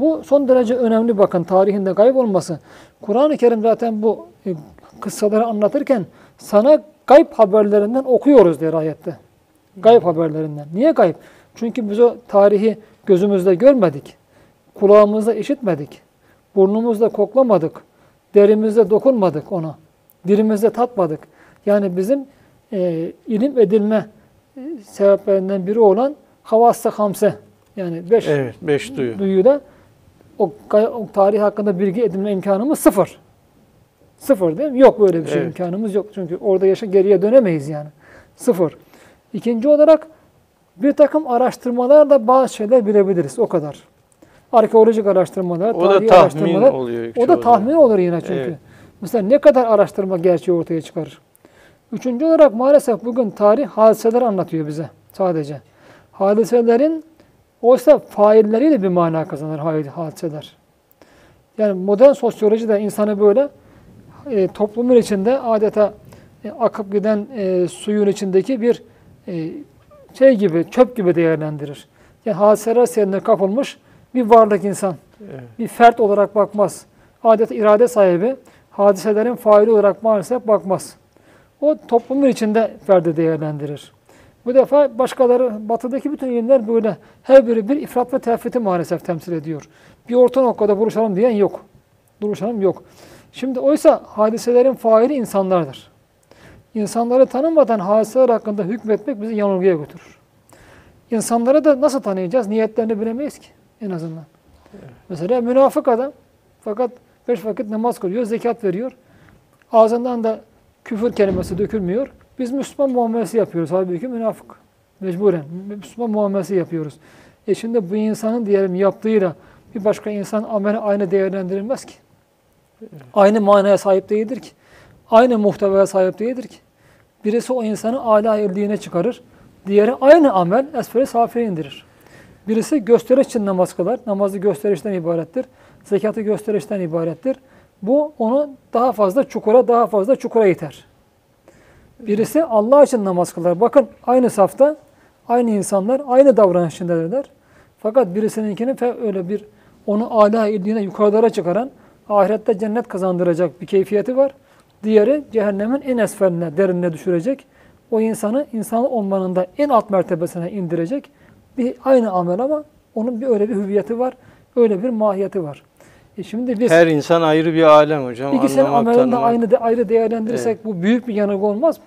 Bu son derece önemli bakın tarihin de gayb olması. Kur'an-ı Kerim zaten bu e, kıssaları anlatırken sana gayb haberlerinden okuyoruz diyor ayette. Gayb haberlerinden. Niye gayb? Çünkü biz o tarihi gözümüzde görmedik. Kulağımızda işitmedik. Burnumuzda koklamadık. Derimizde dokunmadık ona. Dilimizde tatmadık. Yani bizim e, ilim edilme e, sebeplerinden biri olan havasta hamse yani beş Evet, beş duyu. duyuyla o, o tarih hakkında bilgi edinme imkanımız sıfır. Sıfır değil mi? Yok böyle bir şey Evet. imkanımız yok. Çünkü orada yaşa geriye dönemeyiz yani. Sıfır. İkinci olarak bir takım araştırmalarla bazı şeyler bilebiliriz. O kadar. Arkeolojik araştırmalar, O da tarihi tahmin araştırmalar. oluyor. O da tahmin olur yine çünkü. Evet. Mesela ne kadar araştırma gerçeği ortaya çıkarır. Üçüncü olarak maalesef bugün tarih hadiseler anlatıyor bize sadece. Hadiselerin oysa failleriyle bir mana kazanır ha- hadiseler. Yani modern sosyoloji de insanı böyle e, toplumun içinde adeta e, akıp giden e, suyun içindeki bir e, şey gibi, çöp gibi değerlendirir. Yani hadiseler seyrine kapılmış bir varlık insan Evet. bir fert olarak bakmaz. Adeta irade sahibi hadiselerin faili olarak maalesef bakmaz. O toplumun içinde ferdi değerlendirir. Bu defa başkaları, batıdaki bütün ilimler böyle her biri bir ifrat ve tefriti maalesef temsil ediyor. Bir orta noktada buluşalım diyen yok. Buluşalım yok. Şimdi oysa hadiselerin faili insanlardır. İnsanları tanımadan hadiseler hakkında hükmetmek bizi yanılgıya götürür. İnsanları da nasıl tanıyacağız? Niyetlerini bilemeyiz ki en azından. Mesela münafık adam fakat beş vakit namaz kılıyor, zekat veriyor. Ağzından da küfür kelimesi dökülmüyor. Biz Müslüman muamelesi yapıyoruz. Halbuki münafık. Mecburen. Müslüman muamelesi yapıyoruz. E şimdi bu insanın diyelim yaptığıyla bir başka insan ameli aynı değerlendirilmez ki. Aynı manaya sahip değildir ki. Aynı muhtevaya sahip değildir ki. Birisi o insanı âlâ ildiğine çıkarır. Diğeri aynı amel esferi safire indirir. Birisi gösteriş için namaz kılar. Namazı gösterişten ibarettir. Zekatı gösterişten ibarettir. Bu onu daha fazla çukura, daha fazla çukura iter. Birisi Allah için namaz kılar. Bakın aynı safta Aynı insanlar aynı davranış içindedirler. Fakat birisininkini öyle bir onu âlâ ildiğine yukarılara çıkaran ahirette cennet kazandıracak bir keyfiyeti var. Diğeri cehennemin en esfeline, derinine düşürecek. O insanı insan olmanın da en alt mertebesine indirecek. Bir aynı amel ama onun bir öyle bir hüviyeti var. Öyle bir mahiyeti var. E şimdi biz Her insan ayrı bir alem hocam. İkisinin amelini de aynı de, ayrı değerlendirirsek bu büyük bir yanılgı olmaz mı?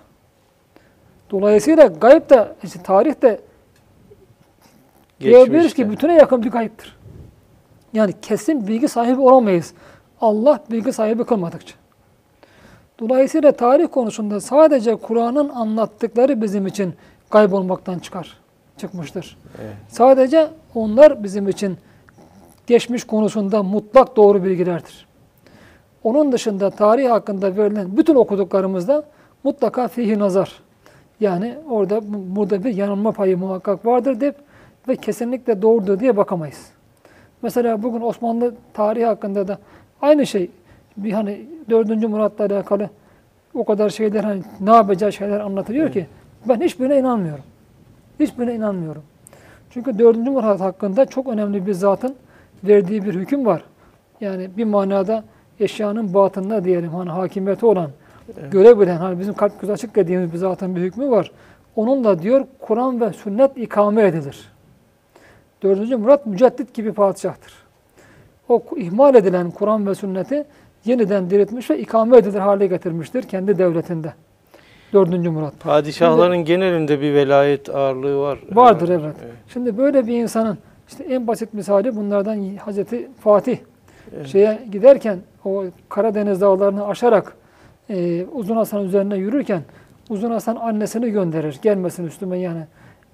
Dolayısıyla gayb de, işte tarih de diyebiliriz ki bütüne yakın bir gayiptir. Yani kesin bilgi sahibi olamayız. Allah bilgi sahibi kılmadıkça. Dolayısıyla tarih konusunda sadece Kur'an'ın anlattıkları bizim için kaybolmaktan çıkar, çıkmıştır. Evet. Sadece onlar bizim için geçmiş konusunda mutlak doğru bilgilerdir. Onun dışında tarih hakkında verilen bütün okuduklarımızda mutlaka fihi nazar. Yani orada bu- burada bir yanılma payı muhakkak vardır deyip ve kesinlikle doğrudur diye bakamayız. Mesela bugün Osmanlı tarihi hakkında da aynı şey bir hani 4. Murat'la alakalı o kadar şeyler hani ne yapacağı şeyler anlatılıyor ki ben hiçbirine inanmıyorum. Hiçbirine inanmıyorum. Çünkü 4. Murat hakkında çok önemli bir zatın verdiği bir hüküm var. Yani bir manada eşyanın batında diyelim hani hakimiyeti olan, görebilen, hani bizim kalp göz açık dediğimiz bir zatın bir hükmü var. Onun da diyor Kur'an ve sünnet ikame edilir. 4. Murat müceddit gibi padişahtır. O ihmal edilen Kur'an ve sünneti yeniden diriltmiş ve ikame edilir hale getirmiştir kendi devletinde. 4. Murat. Padişahların genelinde bir velayet ağırlığı var. Vardır evet. Şimdi böyle bir insanın işte en basit misali bunlardan Hazreti Fatih Evet. şeye giderken o Karadeniz dağlarını aşarak e, Uzun Hasan üzerine yürürken Uzun Hasan annesini gönderir. Gelmesin üstüme yani.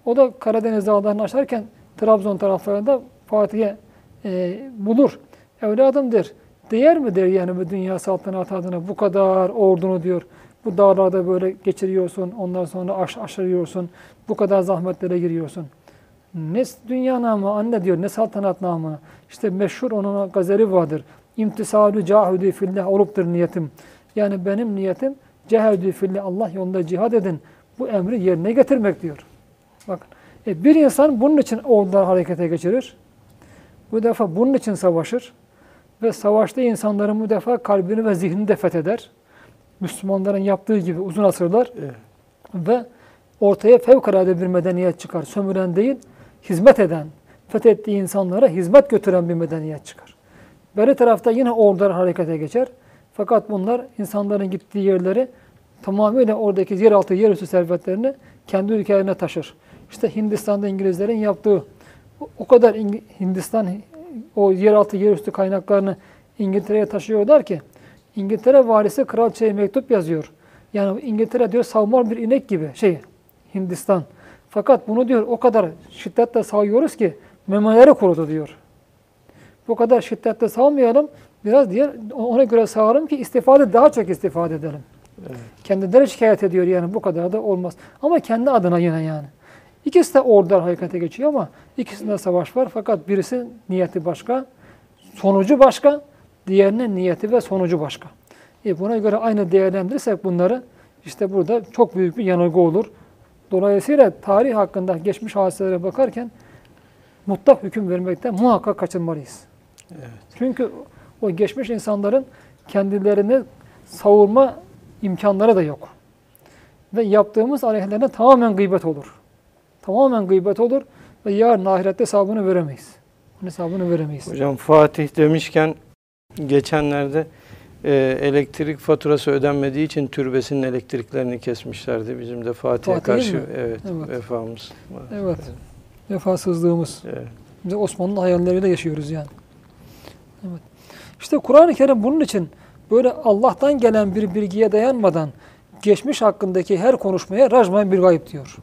O da Karadeniz dağlarını aşarken Trabzon taraflarında Fatih'e e, bulur. Evladım der. Değer mi der yani bu dünya saltanatı adına bu kadar ordunu diyor. Bu dağlarda böyle geçiriyorsun. Ondan sonra aş aşırıyorsun. Bu kadar zahmetlere giriyorsun. Ne dünya namı anne diyor ne saltanat namı. İşte meşhur onun gazeli vardır. İmtisalü cahudi fillah oluptur niyetim. Yani benim niyetim cehadü fillah Allah yolunda cihad edin. Bu emri yerine getirmek diyor. Bakın. E bir insan bunun için ordular harekete geçirir. Bu defa bunun için savaşır. Ve savaşta insanların bu defa kalbini ve zihnini de fetheder. Müslümanların yaptığı gibi uzun asırlar Evet. ve ortaya fevkalade bir medeniyet çıkar. Sömüren değil, hizmet eden, fethettiği insanlara hizmet götüren bir medeniyet çıkar. Beri tarafta yine ordular harekete geçer. Fakat bunlar insanların gittiği yerleri tamamıyla oradaki yeraltı, yerüstü servetlerini kendi ülkelerine taşır. İşte Hindistan'da İngilizlerin yaptığı o- kadar Hindistan o yeraltı, yerüstü kaynaklarını İngiltere'ye taşıyorlar ki İngiltere varisi kraliçeye mektup yazıyor. Yani İngiltere diyor savmal bir inek gibi şey Hindistan. Fakat bunu diyor o kadar şiddetle sağıyoruz ki memeleri kurudu diyor. Bu kadar şiddetle sağmayalım. Biraz diğer ona göre sağalım ki istifade daha çok istifade edelim. Evet. Kendileri şikayet ediyor yani bu kadar da olmaz. Ama kendi adına yine yani. İkisi de ordular harekete geçiyor ama ikisinde savaş var. Fakat birisi niyeti başka, sonucu başka, diğerinin niyeti ve sonucu başka. E buna göre aynı değerlendirirsek bunları işte burada çok büyük bir yanılgı olur. Dolayısıyla tarih hakkında geçmiş hadiselere bakarken mutlak hüküm vermekten muhakkak kaçınmalıyız. Evet. Çünkü o geçmiş insanların kendilerini savurma imkanları da yok. Ve yaptığımız aleyhlerine tamamen gıybet olur. Tamamen gıybet olur ve yarın ahirette hesabını veremeyiz. Bunun hesabını veremeyiz. Hocam Fatih demişken geçenlerde e, elektrik faturası ödenmediği için türbesinin elektriklerini kesmişlerdi. Bizim de Fatih'e Fatih'in karşı mi? evet, Evet. vefamız var. Evet. Vefasızlığımız. Evet. Biz de Osmanlı hayalleriyle yaşıyoruz yani. Evet. İşte Kur'an-ı Kerim bunun için böyle Allah'tan gelen bir bilgiye dayanmadan geçmiş hakkındaki her konuşmaya racmen bir gayb diyor.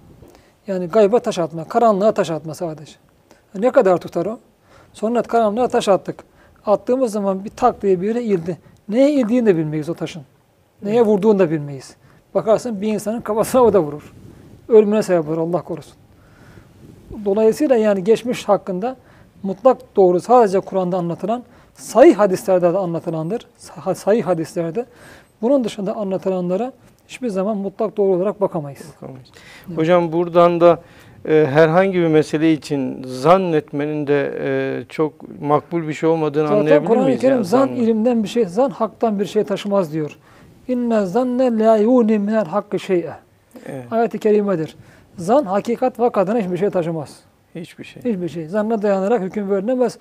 Yani gayba taş atma, karanlığa taş atma sadece. Ne kadar tutar o? Sonra karanlığa taş attık. Attığımız zaman bir tak diye bir yere ildi. Neye ildiğini de bilmeyiz o taşın. Neye vurduğunu da bilmeyiz. Bakarsın bir insanın kafasına o da vurur. Ölümüne sebep olur Allah korusun. Dolayısıyla yani geçmiş hakkında mutlak doğru sadece Kur'an'da anlatılan sayı hadislerde de anlatılandır. Sa- Sayı hadislerde. Bunun dışında anlatılanlara hiçbir zaman mutlak doğru olarak bakamayız. Bakamayız. Hocam buradan da e, herhangi bir mesele için zannetmenin de e, çok makbul bir şey olmadığını Zaten anlayabilir Kur'an-ı miyiz? Kerim yani zan ilimden bir şey, zan haktan bir şey taşımaz diyor. İnne zanne la yuni minel hakkı şey'e. Evet, Ayet-i kerimedir. Zan hakikat vakadına hiçbir şey taşımaz. hiçbir şey. Hiçbir şey. Zanna dayanarak hüküm verilemez.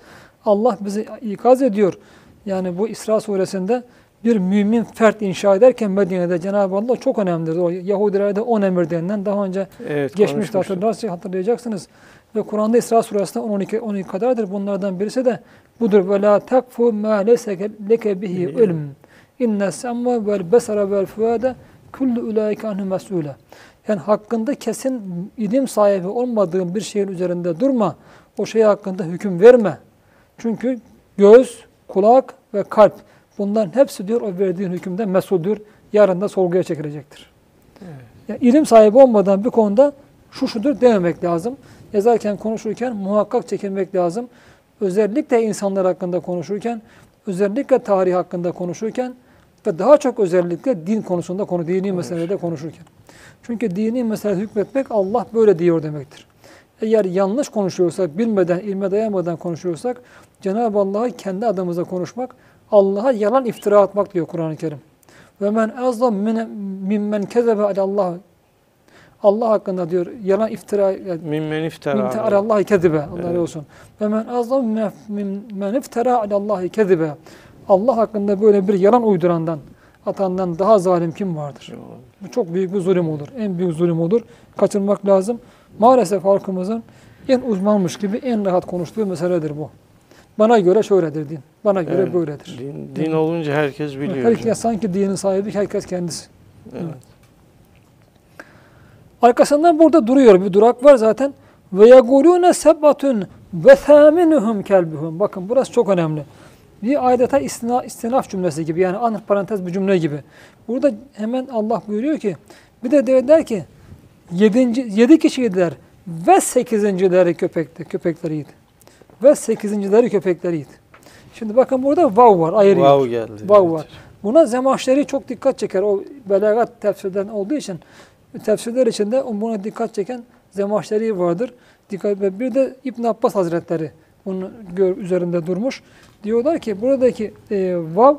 Allah bizi ikaz ediyor. Yani bu İsra suresinde bir mümin fert inşa ederken Medine'de Cenab-ı Allah çok önemlidir. O Yahudilerde on emir denilen daha önce Evet, geçmişte hatırlarsınız, hatırlayacaksınız. Ve Kur'an'da İsra suresinde 12 12 kadardır. Bunlardan birisi de budur. Ve la takfu ma leke bihi ilm. İnne semma vel besara vel fuade kullu ulaike anhu mes'ule. Yani hakkında kesin ilim sahibi olmadığın bir şeyin üzerinde durma. O şey hakkında hüküm verme. Çünkü göz, kulak ve kalp bunların hepsi diyor o verdiğin hükümden mesuldür. Yarın da sorguya çekilecektir. Yani ilim sahibi olmadan bir konuda şu şudur dememek lazım. Yazarken, konuşurken muhakkak çekilmek lazım. Özellikle insanlar hakkında konuşurken, özellikle tarih hakkında konuşurken ve daha çok özellikle din konusunda, konu dini meselede konuşurken. Çünkü dini meselede hükmetmek Allah böyle diyor demektir. Eğer yanlış konuşuyorsak, bilmeden, ilme dayanmadan konuşuyorsak, Cenab-ı Allah'ı kendi adımıza konuşmak, Allah'a yalan iftira atmak diyor Kur'an-ı Kerim. Ve men azlam mimmen kezebe alallah. Allah hakkında diyor yalan iftira Mimmen iftara. İmtihar Allah'ı kedibe. Allah razı olsun. Ve men azlam men iftara alallahi kedibe. Allah hakkında böyle bir yalan uydurandan, atandan daha zalim kim vardır? Bu çok büyük bir zulüm olur. En büyük zulüm olur. Kaçırmak lazım. Maalesef halkımızın en uzmanmış gibi en rahat konuştuğu meseledir bu. Bana göre şöyledir din. Bana göre Evet. böyledir. Din, din olunca herkes biliyor. Herkes sanki dinin sahibi herkes kendisi. Evet. Arkasından burada duruyor bir durak var zaten. Ve yegulune sebbatun ve thaminuhum kelbuhum. Bakın burası çok önemli. Bir adeta istina, istinaf cümlesi gibi yani an parantez bir cümle gibi. Burada hemen Allah buyuruyor ki bir de der, der ki yedinci, yedi kişiydiler ve sekizincileri köpekti, köpekleriydi. Ve sekizincileri köpekleriydi. Şimdi bakın burada vav var ayırıyor. Vav geldi. Vav var. Buna Zemahşeri çok dikkat çeker. O belagat tefsirden olduğu için tefsirler içinde buna dikkat çeken Zemahşeri vardır. Dikkat ve bir de İbn Abbas Hazretleri bunun üzerinde durmuş. Diyorlar ki buradaki e, vav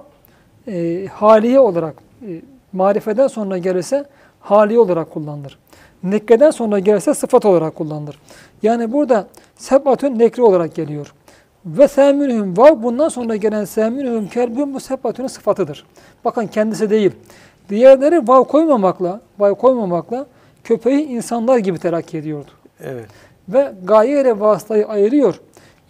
e, haliye olarak e, marifeden sonra gelirse haliye olarak kullanılır. Nekkeden sonra gelirse sıfat olarak kullanılır. Yani burada sebatün nekri olarak geliyor. Ve seminühüm vav bundan sonra gelen seminühüm kelbün bu sebatünün sıfatıdır. Bakın kendisi değil. Diğerleri vav koymamakla, vav koymamakla köpeği insanlar gibi terakki ediyordu. Evet. Ve gaye ile vasıtayı ayırıyor.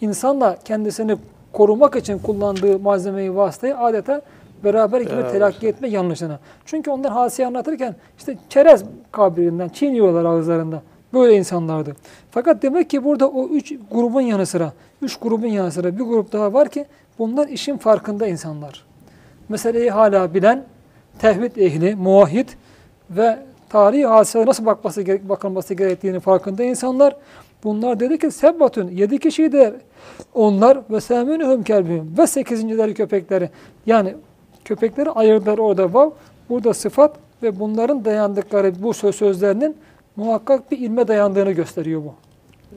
İnsanla kendisini korumak için kullandığı malzemeyi vasıtayı adeta beraber gibi Beraber. telakki etme yanlışına. Çünkü onlar hasiye anlatırken işte çerez kabirinden çiğniyorlar ağızlarında. Böyle insanlardı. Fakat demek ki burada o üç grubun yanı sıra, üç grubun yanı sıra bir grup daha var ki bunlar işin farkında insanlar. Meseleyi hala bilen, tevhid ehli, muvahhid ve tarihi hadiselere nasıl bakması, bakılması gerektiğini farkında insanlar. Bunlar dedi ki sebbatun, yedi kişiydi onlar ve seminühüm kelbihüm ve sekizincileri köpekleri. Yani köpekleri ayırdılar orada vav, burada sıfat ve bunların dayandıkları bu söz sözlerinin muhakkak bir ilme dayandığını gösteriyor bu.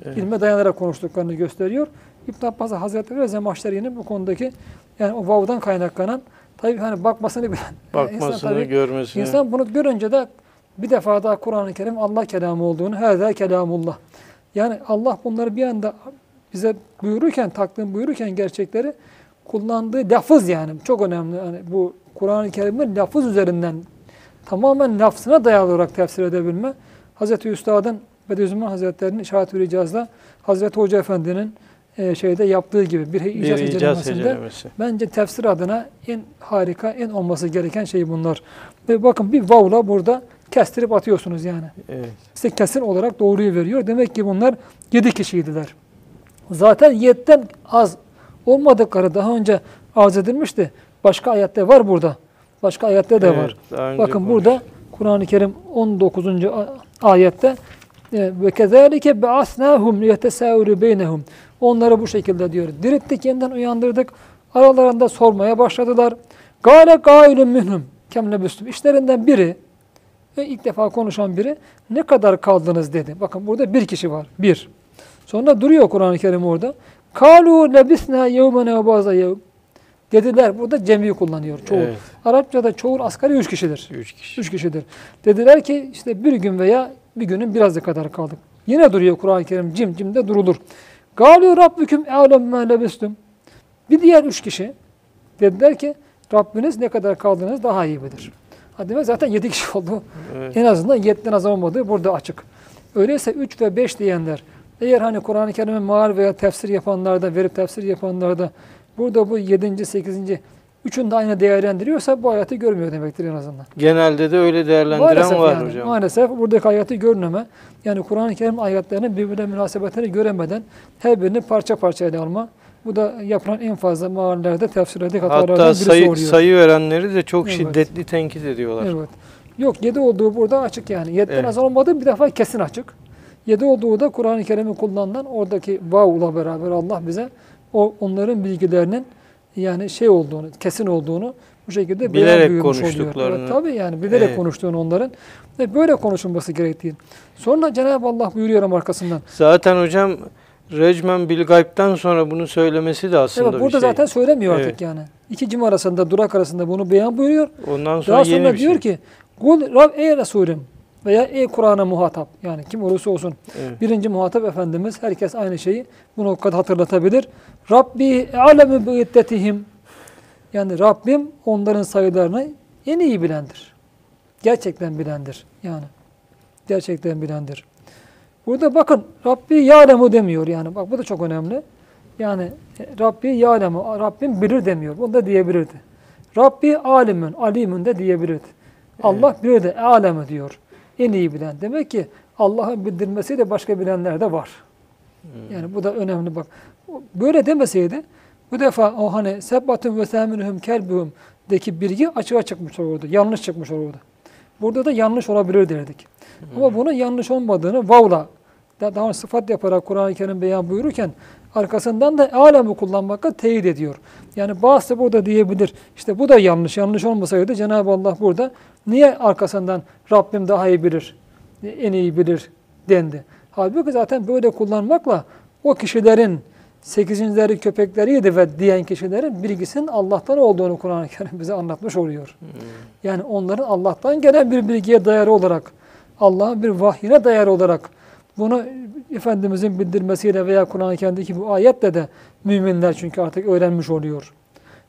Evet. İlme dayanarak konuştuklarını gösteriyor. İbn Abbas Hazretleri ve Zemahşeri'nin bu konudaki yani o vav'dan kaynaklanan tabii hani bakmasını bilen insan Bakmasını, tabii- görmesini. İnsan bunu görünce de bir defa daha Kur'an-ı Kerim Allah kelamı olduğunu, hâzâ kelamullah. Yani Allah bunları bir anda bize buyururken, takdim buyururken gerçekleri kullandığı lafız yani çok önemli. Yani bu Kur'an-ı Kerim'in lafız üzerinden tamamen lafzına dayalı olarak tefsir edebilme. Hazreti Üstad'ın Bediüzzaman Hazretleri'nin işaret-ü ricazla Hazreti Hoca Efendi'nin e, şeyde yaptığı gibi bir icaz, incelemesinde. Bence tefsir adına en harika, en olması gereken şey bunlar. Ve bakın bir vavla burada kestirip atıyorsunuz yani. Evet. Size kesin olarak doğruyu veriyor. Demek ki bunlar yedi kişiydiler. Zaten yediden az olmadıkları daha önce arz edilmişti. Başka ayette var burada. Başka ayette de Evet, var. Bakın konuştuk. burada Kur'an-ı Kerim 19. ayette e, ve kezalike ba'asnahum liyetesavuru beynehum. Onları bu şekilde diyor. Dirittik, yeniden uyandırdık. Aralarında sormaya başladılar. Gale gailun minhum kem lebüstüm. İşlerinden biri Ve ilk defa konuşan biri ne kadar kaldınız dedi. Bakın burada bir kişi var. Bir. Sonra duruyor Kur'an-ı Kerim orada. Kalu lebisna yevmene ve bazı yevm. Dediler. Burada cemi kullanıyor. Çoğul. Evet. Arapçada çoğul asgari üç kişidir. Üç kişi. Üç kişidir. Dediler ki işte bir gün veya bir günün birazı kadar kaldık. Yine duruyor Kur'an-ı Kerim cim cimde durulur. Galu Rabbüküm e'lem me. Bir diğer üç kişi dediler ki Rabbiniz ne kadar kaldığınız daha iyi bilir. Hadi zaten yedi kişi oldu. Evet. En azından yediden az olmadığı burada açık. Öyleyse üç ve beş diyenler eğer hani Kur'an-ı Kerim'e maal veya tefsir yapanlarda, verip tefsir yapanlarda burada bu yedinci, sekizinci üçünü de aynı değerlendiriyorsa bu ayeti görmüyor demektir en azından. Genelde de öyle değerlendiren Maalesef var yani, hocam. Maalesef buradaki ayeti görmeme, yani Kur'an-ı Kerim ayetlerinin birbirine münasebetini göremeden her birini parça parça ele alma. Bu da yapılan en fazla mahallelerde tefsirlerdeki hatalardan Hatta birisi sayı, oluyor. sayı verenleri de çok Evet. şiddetli tenkit ediyorlar. Evet. Yok 7 olduğu burada açık yani. 7'den Evet. az olmadığı bir defa kesin açık. 7 olduğu da Kur'an-ı Kerim'i kullanılan oradaki vav'la beraber Allah bize o onların bilgilerinin yani şey olduğunu, kesin olduğunu bu şekilde Bilerek konuştuklarını. Evet, tabii yani bilerek Evet. konuştuğunu onların ve böyle konuşulması gerektiği. Sonra Cenab-ı Allah buyuruyor arkasından. Zaten hocam Recmen bil gayb'den sonra bunu söylemesi de aslında Evet burada bir şey. zaten söylemiyor artık Evet. yani. İki cim arasında, durak arasında bunu beyan buyuruyor. Ondan sonra Daha sonra yeni diyor şey. ki Kul Rab ey Resulüm veya ey Kur'an'a muhatap yani kim olursa olsun Evet. birinci muhatap Efendimiz herkes aynı şeyi bunu kadar hatırlatabilir. Rabbi alemi bi iddetihim yani Rabbim onların sayılarını en iyi bilendir. Gerçekten bilendir yani. Gerçekten bilendir. Burada bakın Rabbi ya'lemu demiyor yani. Bak bu da çok önemli. Yani e, Rabbi ya'lemu, Rabbim bilir demiyor. Bunu da diyebilirdi. Rabbi alimun, alimun de diyebilirdi. Allah bilir de alemi diyor. En iyi bilen. Demek ki Allah'ın bildirmesiyle başka bilenler de var. Yani bu da önemli bak. Böyle demeseydi bu defa o hani sebbatun ve seminuhum kelbuhum deki bilgi açığa çıkmış olurdu. Yanlış çıkmış olurdu. Burada da yanlış olabilir derdik. Ama bunun yanlış olmadığını vavla da- daha sıfat yaparak Kur'an-ı Kerim beyan buyururken arkasından da alemi kullanmakla teyit ediyor. Yani bazısı burada diyebilir. İşte bu da yanlış. Yanlış olmasaydı Cenab-ı Allah burada niye arkasından Rabbim daha iyi bilir, en iyi bilir dendi. Halbuki zaten böyle kullanmakla o kişilerin sekizincileri köpekleriydi ve diyen kişilerin bilgisinin Allah'tan olduğunu Kur'an-ı Kerim bize anlatmış oluyor. Yani onların Allah'tan gelen bir bilgiye dayalı olarak, Allah'ın bir vahyine dayalı olarak bunu Efendimizin bildirmesiyle veya Kur'an-ı Kerim'deki bu ayetle de müminler çünkü artık öğrenmiş oluyor.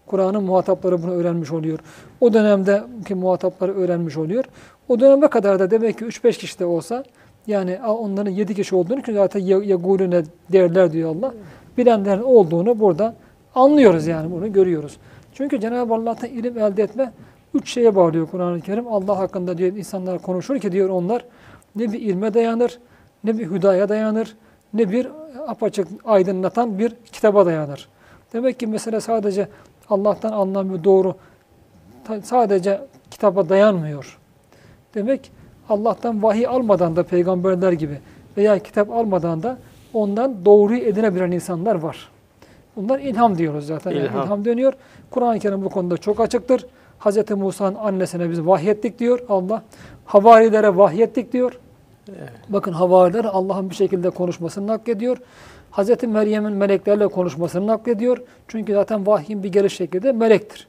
Kur'an'ın muhatapları bunu öğrenmiş oluyor. O dönemdeki muhatapları öğrenmiş oluyor. O döneme kadar da demek ki 3-5 kişi de olsa yani onların 7 kişi olduğunu ki zaten yegulüne derler diyor Allah. Bilenlerin olduğunu burada anlıyoruz yani bunu görüyoruz. Çünkü Cenab-ı Allah'tan ilim elde etme üç şeye bağlıyor Kur'an-ı Kerim. Allah hakkında diyor insanlar konuşur ki diyor onlar ne bir ilme dayanır, ne bir hüdaya dayanır, ne bir apaçık aydınlatan bir kitaba dayanır. Demek ki mesele sadece Allah'tan bir doğru sadece kitaba dayanmıyor. Demek Allah'tan vahiy almadan da peygamberler gibi veya kitap almadan da ondan doğruyu edinebilen insanlar var. Bunlar ilham diyoruz zaten. Yani İlham. ilham dönüyor. Kur'an-ı Kerim bu konuda çok açıktır. Hz. Musa'nın annesine biz vahyettik diyor Allah. Havarilere vahyettik diyor. Bakın havariler Allah'ın bir şekilde konuşmasını naklediyor. Hz. Meryem'in meleklerle konuşmasını naklediyor. Çünkü zaten vahyin bir geliş şekli de melektir.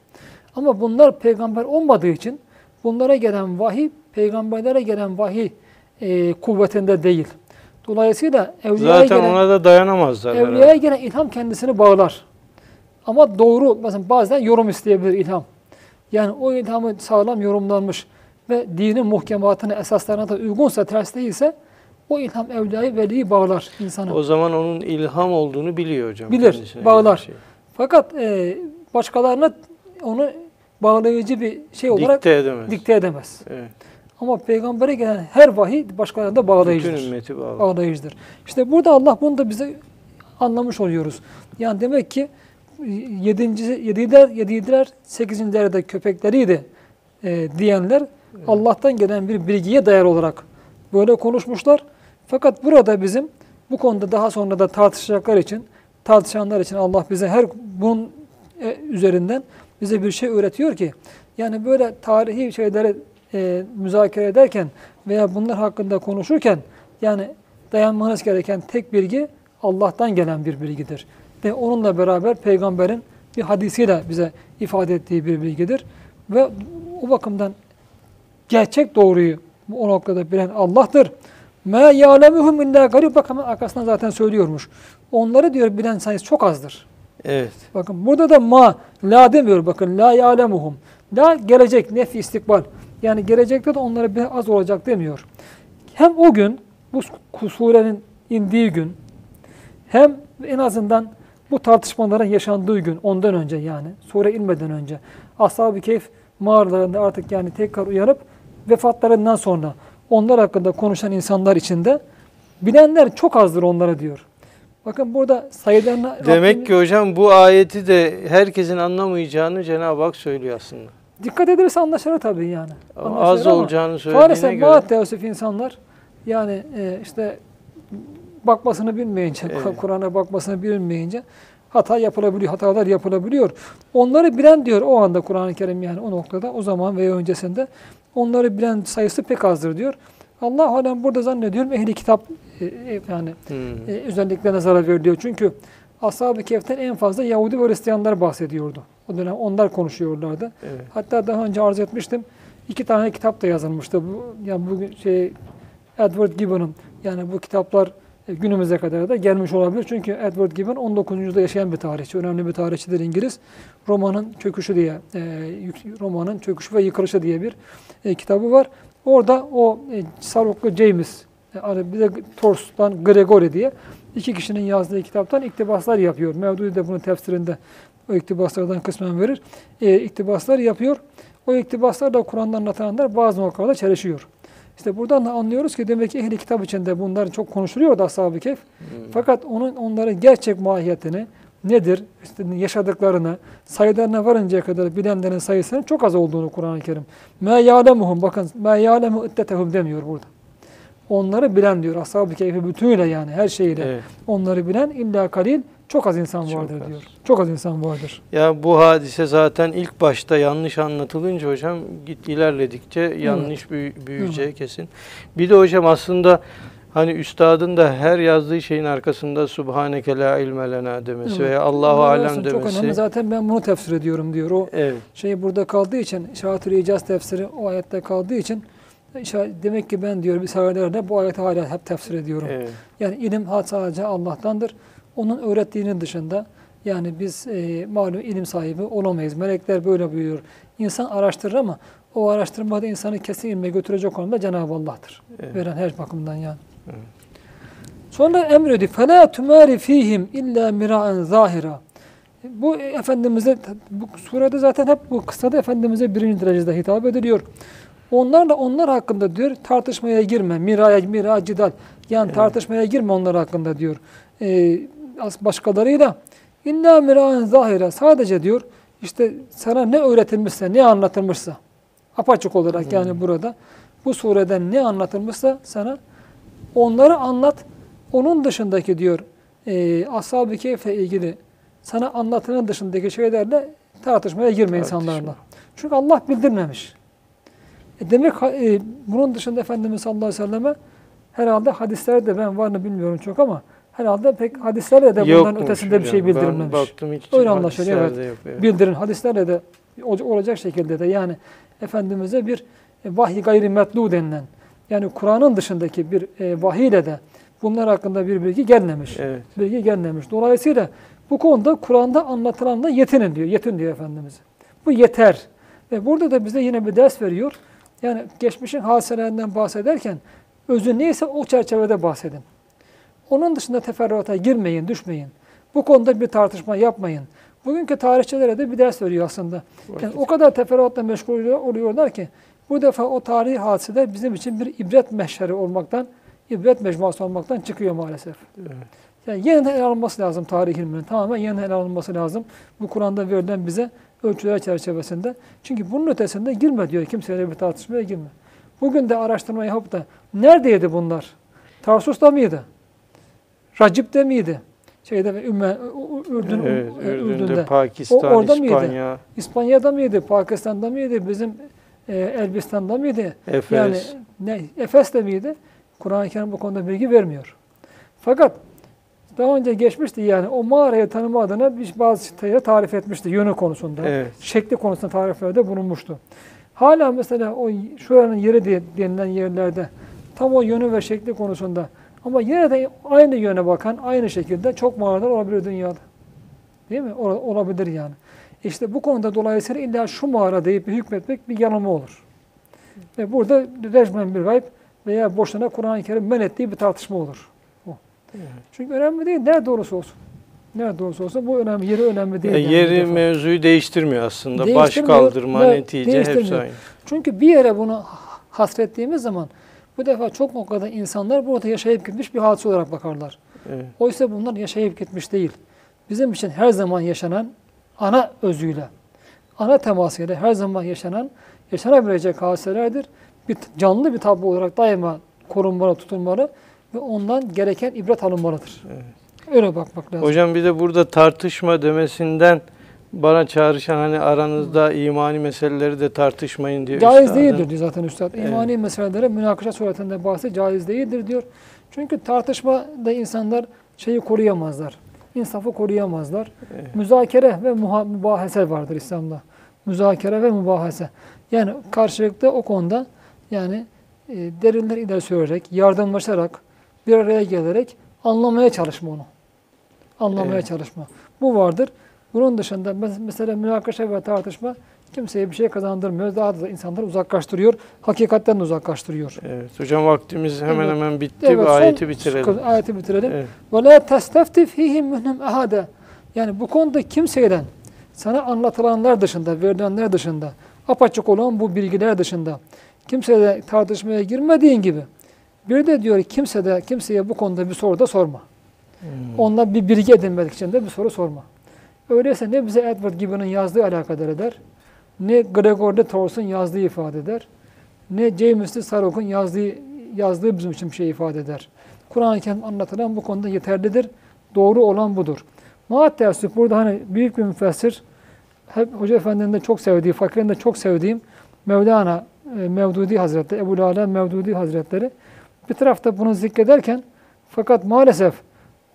Ama bunlar peygamber olmadığı için bunlara gelen vahiy, peygamberlere gelen vahiy e, kuvvetinde değil. Dolayısıyla evliyaya Zaten gelen, ona da dayanamazlar. herhalde. evliyaya gelen ilham kendisini bağlar. Ama doğru, mesela bazen yorum isteyebilir ilham. Yani o ilhamı sağlam yorumlanmış ve dinin muhkematına, esaslarına da uygunsa, ters değilse o ilham evliyayı, veliyi bağlar insana. O zaman onun ilham olduğunu biliyor hocam. Bilir, bağlar. şey. Fakat e, başkalarına onu bağlayıcı bir şey olarak Dikte edemez. dikte edemez. Evet. Ama peygambere gelen her vahiy başkalarına da bağlayıcıdır. Bütün ümmeti bağlar. Bağlayıcıdır. İşte burada Allah bunu da bize anlamış oluyoruz. Yani demek ki yedincisi, yediler, yediler, sekizinciler de köpekleriydi e, diyenler Allah'tan gelen bir bilgiye dayalı olarak böyle konuşmuşlar. Fakat burada bizim bu konuda daha sonra da tartışacaklar için, tartışanlar için Allah bize her bunun e, üzerinden bize bir şey öğretiyor ki yani böyle tarihi şeyleri e, müzakere ederken veya bunlar hakkında konuşurken yani dayanmanız gereken tek bilgi Allah'tan gelen bir bilgidir. Ve onunla beraber peygamberin bir hadisiyle bize ifade ettiği bir bilgidir. Ve o bakımdan Gerçek doğruyu o noktada bilen Allah'tır. Ma ya'lemuhum illa garib. Bak hemen arkasından zaten söylüyormuş. Onları diyor bilen sayısı çok azdır. Evet. Bakın burada da ma, la demiyor. Bakın la ya'lemuhum. La gelecek, nef istikbal. Yani gelecekte de onlara bir az olacak demiyor. Hem o gün, bu surenin indiği gün, hem en azından bu tartışmaların yaşandığı gün, ondan önce yani, sure inmeden önce, ashab-ı keyf mağaralarında artık yani tekrar uyanıp vefatlarından sonra onlar hakkında konuşan insanlar içinde bilenler çok azdır onlara diyor. Bakın burada sayılarına... Demek Rabbimiz- ki hocam bu ayeti de herkesin anlamayacağını Cenab-ı Hak söylüyor aslında. Dikkat edilirse anlaşılır tabii yani. Anlaşılır az ama olacağını söylediğine Maalesef göre. bazı teessüf insanlar yani e, işte bakmasını bilmeyince, Evet. Kur'an'a bakmasını bilmeyince hata yapılabiliyor, hatalar yapılabiliyor. Onları bilen diyor o anda Kur'an-ı Kerim yani o noktada o zaman veya öncesinde onları bilen sayısı pek azdır diyor. Allah alem burada zannediyorum ehli kitap e, e, yani Hmm. e, özelliklerine zarar veriliyor. Çünkü Ashab-ı Kehf'ten en fazla Yahudi ve Hristiyanlar bahsediyordu. O dönem onlar konuşuyorlardı. Evet. Hatta daha önce arz etmiştim. İki tane kitap da yazılmıştı. Bu, yani bugün şey Edward Gibbon'un yani bu kitaplar e, günümüze kadar da gelmiş olabilir. Çünkü Edward Gibbon 19. yüzyılda yaşayan bir tarihçi. Önemli bir tarihçidir İngiliz. Romanın Çöküşü diye, e, romanın Çöküşü ve Yıkılışı diye bir e, kitabı var. Orada o e, James, e, hani bir de Tors'tan Gregory diye iki kişinin yazdığı kitaptan iktibaslar yapıyor. Mevdudi de bunun tefsirinde o iktibaslardan kısmen verir. E, iktibaslar yapıyor. O iktibaslar da Kur'an'da anlatılanlar bazı noktalarda çelişiyor. İşte buradan da anlıyoruz ki demek ki ehli kitap içinde bunlar çok konuşuluyor da Ashab-ı Kehf. Hmm. Fakat onun onların gerçek mahiyetini nedir, işte yaşadıklarını, sayılarına varıncaya kadar bilenlerin sayısının çok az olduğunu Kur'an-ı Kerim. مَا يَعْلَمُهُمْ Bakın مَا يَعْلَمُ اِتَّتَهُمْ demiyor burada. Onları bilen diyor. Ashab-ı Kehf'i bütünüyle yani her şeyiyle. Evet. Onları bilen illa kalil çok az insan Çok vardır az. diyor. Çok az insan vardır. Ya bu hadise zaten ilk başta yanlış anlatılınca hocam git ilerledikçe yanlış büyü- büyüyeceği kesin. Bir de hocam aslında hani üstadın da her yazdığı şeyin arkasında Subhaneke la ilme lena demesi Evet. veya Allahu Allah alem olsun, Çok demesi. önemli. Zaten ben bunu tefsir ediyorum diyor. O Evet. şey burada kaldığı için Şahat-ı İcaz tefsiri o ayette kaldığı için demek ki ben diyor bir seferlerde bu ayeti hala hep tefsir ediyorum. Evet. Yani ilim sadece Allah'tandır. Onun öğrettiğinin dışında yani biz e, malum ilim sahibi olamayız. Melekler böyle buyuruyor. İnsan araştırır ama o araştırmada insanı kesin ilme götürecek olan da Cenab-ı Allah'tır. Evet. Veren her bakımdan yani. Evet. Sonra emredi. فَلَا تُمَارِ ف۪يهِمْ اِلَّا مِرَاً zahira. Bu Efendimiz'e, bu surede zaten hep bu kıssada Efendimiz'e birinci derecede hitap ediliyor. Onlarla onlar hakkında diyor tartışmaya girme. Miraya, mira, cidal. Yani tartışmaya girme onlar hakkında diyor. Ee, as- başkalarıyla illa miraen zahira. Sadece diyor işte sana ne öğretilmişse, ne anlatılmışsa apaçık olarak yani burada bu sureden ne anlatılmışsa sana onları anlat. Onun dışındaki diyor e, Ashab-ı Kehf'le ilgili sana anlatılan dışındaki şeylerle tartışmaya girme Tartışma. insanlarla. Çünkü Allah bildirmemiş. E demek e, bunun dışında Efendimiz sallallahu aleyhi ve selleme herhalde hadislerde ben var mı bilmiyorum çok ama herhalde pek hadislerle de bundan Yokmuş ötesinde bir şey bildirilmemiş. Ben baktım hiç Öyle anlaşılıyor, yok, evet. Bildirin hadislerle de ol- olacak şekilde de yani Efendimiz'e bir e, vahiy gayri metlu denilen yani Kur'an'ın dışındaki bir e, vahiyle de bunlar hakkında bir bilgi gelmemiş. Evet. Bilgi gelmemiş. Dolayısıyla bu konuda Kur'an'da anlatılanla yetinin diyor. Yetin diyor Efendimiz. Bu yeter. Ve burada da bize yine bir ders veriyor. Yani geçmişin hadiselerinden bahsederken özü neyse o çerçevede bahsedin. Onun dışında teferruata girmeyin, düşmeyin. Bu konuda bir tartışma yapmayın. Bugünkü tarihçilere de bir ders veriyor aslında. Yani o kadar teferruatla meşgul oluyor- oluyorlar ki bu defa o tarihi hadiseler bizim için bir ibret meşheri olmaktan, ibret mecmuası olmaktan çıkıyor maalesef. Evet. Yani yeniden ele alınması lazım tarih ilminin. Tamamen yeniden ele alınması lazım. Bu Kur'an'da verilen bize ölçüler çerçevesinde. Çünkü bunun ötesinde girme diyor. Kimseyle bir tartışmaya girme. Bugün de araştırma yapıp da neredeydi bunlar? Tarsus'ta mıydı? Racip'te miydi? Şeyde Ümme, Ürdün, Evet, Ürdün'de, Ürdün'de. Pakistan, O orada mıydı? İspanya. İspanya'da mıydı? Pakistan'da mıydı? Bizim e, Elbistan'da mıydı? Efes. Yani ne, Efes'te miydi? Kur'an-ı Kerim bu konuda bilgi vermiyor. Fakat daha önce geçmişti yani o mağarayı tanıma adına bir bazı şeyleri tarif etmişti yönü konusunda. Evet. Şekli konusunda tariflerde bulunmuştu. Hala mesela o şuranın yeri diye denilen yerlerde tam o yönü ve şekli konusunda ama yine de aynı yöne bakan aynı şekilde çok mağaralar olabilir dünyada. Değil mi? Ola- olabilir yani. İşte bu konuda dolayısıyla illa şu mağara deyip bir hükmetmek bir yanılma olur. Ve burada rejmen bir gayb veya boşuna Kur'an-ı Kerim men ettiği bir tartışma olur. O. Çünkü önemli değil. Nerede olursa olsun. Nerede olursa olsun bu önemli. Yeri önemli değil. Yani yani yeri defa. mevzuyu değiştirmiyor aslında. Baş Değiştirmiyor kaldırma, ve netice hepsi aynı. Çünkü bir yere bunu hasrettiğimiz zaman bu defa çok o kadar insanlar burada yaşayıp gitmiş bir hadise olarak bakarlar. Evet. Oysa bunlar yaşayıp gitmiş değil. Bizim için her zaman yaşanan ana özüyle, ana temasıyla her zaman yaşanan, yaşanabilecek hadiselerdir. Bir canlı bir tablo olarak daima korunmalı, tutulmalı ve ondan gereken ibret alınmalıdır. Öyle bakmak lazım. Hocam bir de burada tartışma demesinden bana çağrışan hani aranızda imani meseleleri de tartışmayın diyor. Caiz üstadım. değildir diyor zaten üstad. Evet. İmani meselelere münakaşa suretinde bahsi caiz değildir diyor. Çünkü tartışmada insanlar şeyi koruyamazlar. İnsafı koruyamazlar. Evet. Müzakere ve muha- mübahese vardır İslam'da. Müzakere ve mübahese. Yani karşılıklı o konuda yani e, derinler ileri sürerek, yardımlaşarak, bir araya gelerek anlamaya çalışma onu. Anlamaya Evet. çalışma. Bu vardır. Bunun dışında mes- mesela münakaşa ve tartışma kimseye bir şey kazandırmıyor. Daha da insanları uzaklaştırıyor. Hakikatten de uzaklaştırıyor. Evet. Hocam vaktimiz hemen Evet. hemen bitti. Evet, ayeti bitirelim. Ayeti bitirelim. Ve la testefti fihim minhum ahade. Yani bu konuda kimseden sana anlatılanlar dışında, verilenler dışında, apaçık olan bu bilgiler dışında kimseye tartışmaya girmediğin gibi bir de diyor kimse de kimseye bu konuda bir soru da sorma. Hmm. Ondan bir bilgi edinmek için de bir soru sorma. Öyleyse ne bize Edward Gibbon'ın yazdığı alakadar eder, ne Gregor de Tors'un yazdığı ifade eder, ne James de Sarok'un yazdığı, yazdığı bizim için bir şey ifade eder. Kur'an-ı Kerim anlatılan bu konuda yeterlidir. Doğru olan budur. Maat burada hani büyük bir müfessir, hep Hoca Efendi'nin de çok sevdiği, fakirin de çok sevdiğim Mevlana e, Mevdudi Hazretleri, Ebu Lala Mevdudi Hazretleri bir tarafta bunu zikrederken fakat maalesef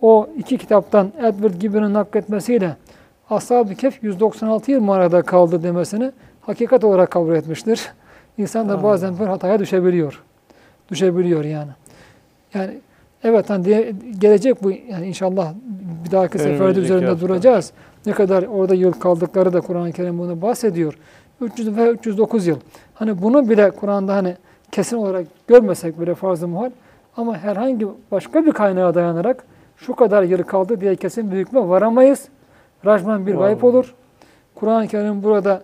o iki kitaptan Edward Gibbon'ın nakletmesiyle Ashab-ı Kehf 196 yıl mağarada kaldı demesini hakikat olarak kabul etmiştir. İnsan da bazen bir hataya düşebiliyor. Düşebiliyor yani. Yani evet hani diye, gelecek bu yani inşallah bir dahaki seferde üzerinde hafta. duracağız. Ne kadar orada yıl kaldıkları da Kur'an-ı Kerim bunu bahsediyor. 300 ve 309 yıl. Hani bunu bile Kur'an'da hani kesin olarak görmesek bile farz-ı muhal ama herhangi başka bir kaynağa dayanarak şu kadar yıl kaldı diye kesin bir hükme varamayız. Rajman bir gayb olur. Kur'an-ı Kerim burada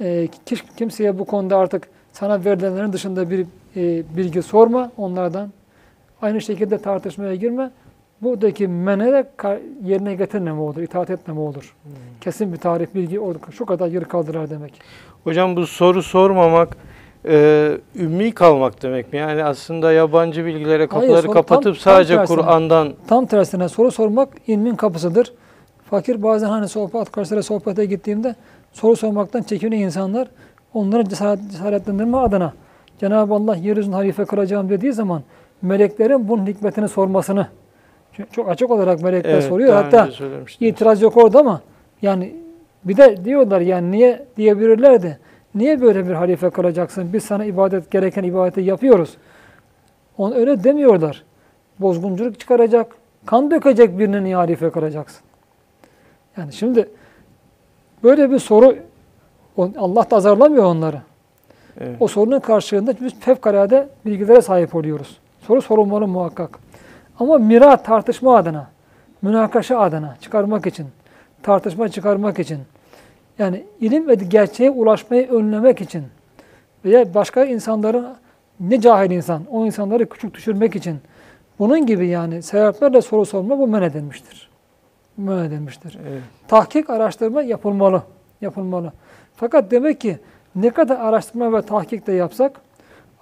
e, kimseye bu konuda artık sana verilenlerin dışında bir e, bilgi sorma onlardan. Aynı şekilde tartışmaya girme. Buradaki mene de yerine getirmeme olur, itaat etmeme olur. Kesin bir tarih bilgi şu kadar yıl kaldırar demek. Hocam bu soru sormamak e, ümmi kalmak demek mi? Yani aslında yabancı bilgilere kapıları soru- kapatıp tam- sadece. Kur'an'dan Tam tersine soru sormak ilmin kapısıdır. Fakir bazen hani sohbet, arkadaşlarla sohbete gittiğimde soru sormaktan çekiniyor insanlar. Onları cesaret, cesaretlendirme adına Cenab-ı Allah yeryüzünü halife kılacağım dediği zaman meleklerin bunun hikmetini sormasını çünkü çok açık olarak melekler evet, soruyor. Hatta itiraz yok orada ama yani bir de diyorlar yani niye diyebilirlerdi. Niye böyle bir halife kılacaksın? Biz sana ibadet gereken ibadeti yapıyoruz. On öyle demiyorlar. Bozgunculuk çıkaracak, kan dökecek birinin niye halife kılacaksın? Yani şimdi böyle bir soru Allah da azarlamıyor onları. Evet. O sorunun karşılığında biz fevkalade bilgilere sahip oluyoruz. Soru sorulmalı muhakkak. Ama mira tartışma adına, münakaşa adına çıkarmak için, tartışma çıkarmak için, yani ilim ve gerçeğe ulaşmayı önlemek için veya başka insanların ne cahil insan, o insanları küçük düşürmek için bunun gibi yani sebeplerle soru sorma bu men edilmiştir. Men edilmiştir. Evet. Tahkik araştırma yapılmalı. Yapılmalı. Fakat demek ki ne kadar araştırma ve tahkik de yapsak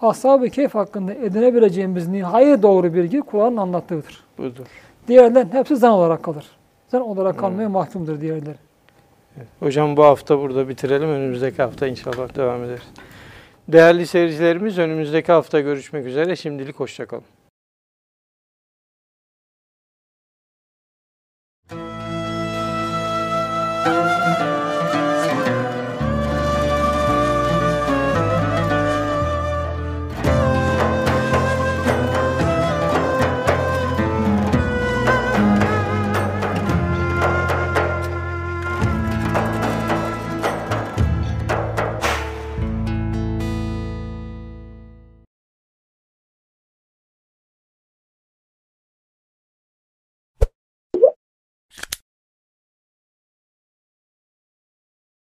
Ashab-ı Kehf hakkında edinebileceğimiz nihai doğru bilgi Kur'an'ın anlattığıdır. Budur. Diğerlerin hepsi zan olarak kalır. Zan olarak kalmaya mahkumdur diğerleri. Hocam bu hafta burada bitirelim. Önümüzdeki hafta inşallah devam ederiz. Değerli seyircilerimiz önümüzdeki hafta görüşmek üzere. Şimdilik hoşçakalın.